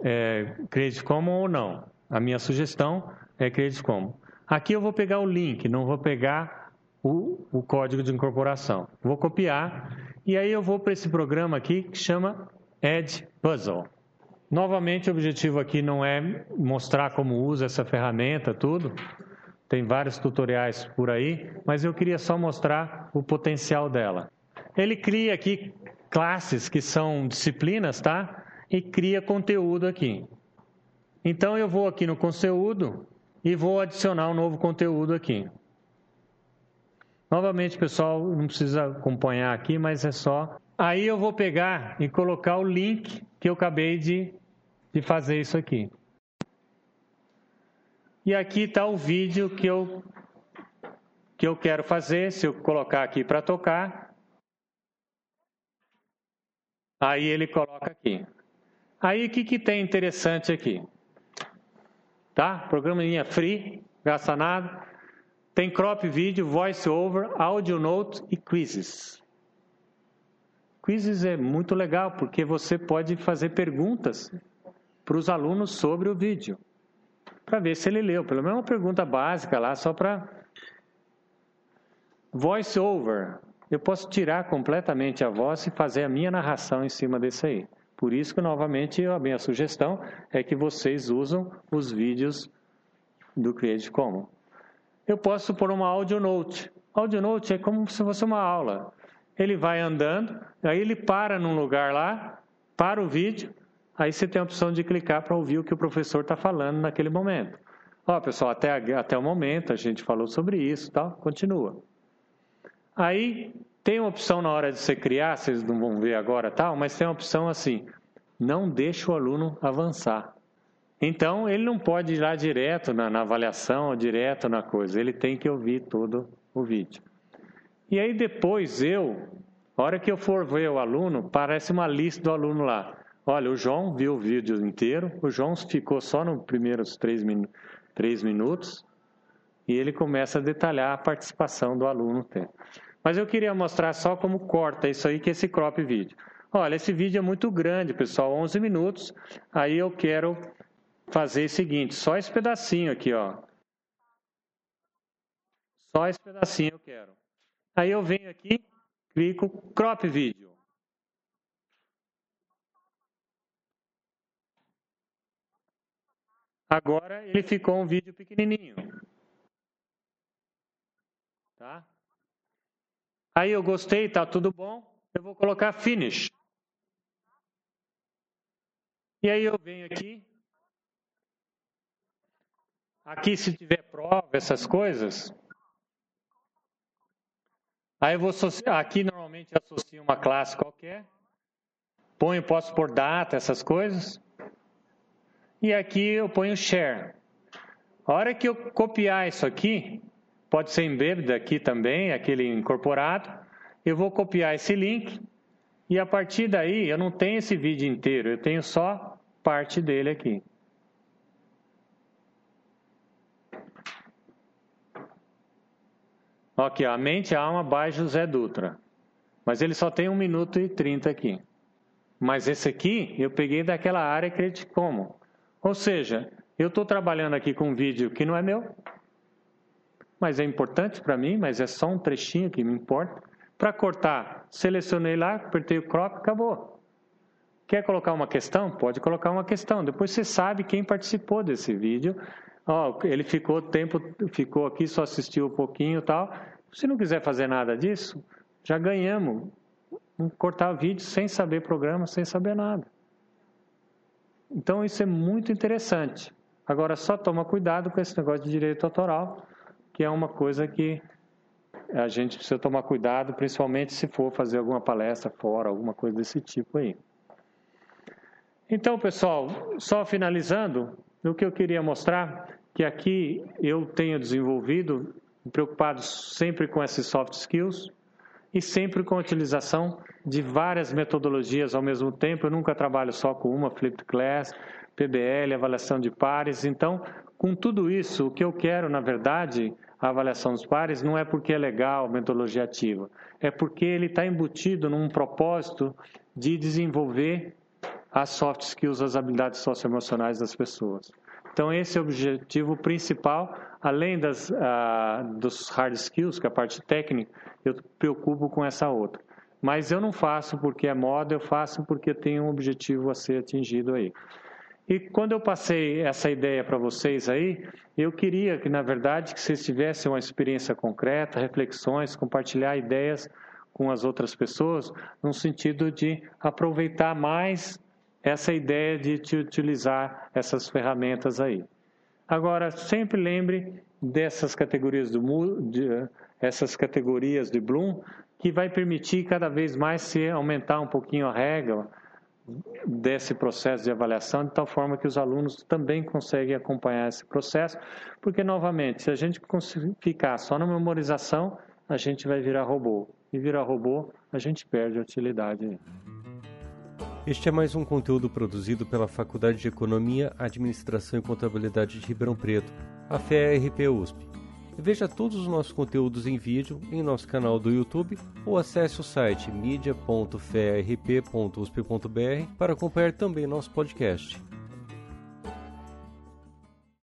é, Credit Common ou não. A minha sugestão é Credit Common. Aqui eu vou pegar o link, não vou pegar o, o código de incorporação. Vou copiar e aí eu vou para esse programa aqui que chama Add Puzzle. Novamente, o objetivo aqui não é mostrar como usa essa ferramenta, tudo. Tem vários tutoriais por aí, mas eu queria só mostrar o potencial dela. Ele cria aqui classes que são disciplinas, tá? E cria conteúdo aqui. Então eu vou aqui no conteúdo e vou adicionar um novo conteúdo aqui. Novamente, pessoal, não precisa acompanhar aqui, mas é só. Aí eu vou pegar e colocar o link que eu acabei de, de fazer isso aqui. E aqui está o vídeo que eu, que eu quero fazer. Se eu colocar aqui para tocar, aí ele coloca aqui. Aí o que, que tem interessante aqui? Tá? Programinha free, gasta nada. Tem crop vídeo, voice over, audio note e quizzes. Quizzes é muito legal porque você pode fazer perguntas para os alunos sobre o vídeo, para ver se ele leu. Pelo menos uma pergunta básica lá, só para. Voice over. Eu posso tirar completamente a voz e fazer a minha narração em cima desse aí. Por isso que, novamente, a minha sugestão é que vocês usam os vídeos do Creative Commons. Eu posso pôr uma audio note. Audio note é como se fosse uma aula. Ele vai andando, aí ele para num lugar lá, para o vídeo, aí você tem a opção de clicar para ouvir o que o professor está falando naquele momento. Ó, pessoal, até, até o momento a gente falou sobre isso, tal, continua. Aí tem uma opção na hora de você criar, vocês não vão ver agora, tal, mas tem uma opção assim: não deixa o aluno avançar. Então, ele não pode ir lá direto na, na avaliação, direto na coisa, ele tem que ouvir todo o vídeo. E aí depois eu, a hora que eu for ver o aluno, parece uma lista do aluno lá. Olha, o João viu o vídeo inteiro, o João ficou só nos primeiros três, min três minutos e ele começa a detalhar a participação do aluno. Mas eu queria mostrar só como corta isso aí, que é esse crop vídeo. Olha, esse vídeo é muito grande, pessoal, 11 minutos. Aí eu quero fazer o seguinte, só esse pedacinho aqui, ó. Só esse pedacinho eu quero. Aí eu venho aqui, clico crop vídeo. Agora ele ficou um vídeo pequenininho. Tá? Aí eu gostei, tá tudo bom. Eu vou colocar finish. E aí eu venho aqui, Aqui, se tiver prova, essas coisas, aí eu vou. Aqui, normalmente, associo uma classe qualquer. Ponho, posso pôr data, essas coisas. E aqui eu ponho share. A hora que eu copiar isso aqui, pode ser embedded aqui também, aquele incorporado. Eu vou copiar esse link e a partir daí eu não tenho esse vídeo inteiro, eu tenho só parte dele aqui. Aqui, a mente, a alma, by José Dutra. Mas ele só tem 1 minuto e 30 aqui. Mas esse aqui, eu peguei daquela área Creative Commons. Ou seja, eu estou trabalhando aqui com um vídeo que não é meu, mas é importante para mim, mas é só um trechinho que me importa. Para cortar, selecionei lá, apertei o crop, acabou. Quer colocar uma questão? Pode colocar uma questão. Depois você sabe quem participou desse vídeo Ó, ele ficou tempo, ficou aqui, só assistiu um pouquinho e tal. Se não quiser fazer nada disso, já ganhamos. Cortar vídeo sem saber programa, sem saber nada. Então isso é muito interessante. Agora só toma cuidado com esse negócio de direito autoral, que é uma coisa que a gente precisa tomar cuidado, principalmente se for fazer alguma palestra fora, alguma coisa desse tipo aí. Então, pessoal, só finalizando, o que eu queria mostrar que aqui eu tenho desenvolvido, preocupado sempre com esses soft skills e sempre com a utilização de várias metodologias ao mesmo tempo. Eu nunca trabalho só com uma, flipped class, PBL, avaliação de pares. Então, com tudo isso, o que eu quero, na verdade, a avaliação dos pares não é porque é legal metodologia ativa, é porque ele está embutido num propósito de desenvolver as soft skills, as habilidades socioemocionais das pessoas. Então, esse é o objetivo principal, além das, uh, dos hard skills, que é a parte técnica, eu preocupo com essa outra. Mas eu não faço porque é moda, eu faço porque tem um objetivo a ser atingido aí. E quando eu passei essa ideia para vocês aí, eu queria que, na verdade, que vocês tivessem uma experiência concreta, reflexões, compartilhar ideias com as outras pessoas, no sentido de aproveitar mais essa ideia de te utilizar essas ferramentas aí. Agora, sempre lembre dessas categorias do de, essas categorias de Bloom, que vai permitir cada vez mais se aumentar um pouquinho a regra, desse processo de avaliação, de tal forma que os alunos também conseguem acompanhar esse processo, porque, novamente, se a gente ficar só na memorização, a gente vai virar robô. E virar robô, a gente perde a utilidade. Este é mais um conteúdo produzido pela Faculdade de Economia, Administração e Contabilidade de Ribeirão Preto, a FEA-RP USP. Veja todos os nossos conteúdos em vídeo em nosso canal do YouTube ou acesse o site media.ferp.usp.br para acompanhar também nosso podcast.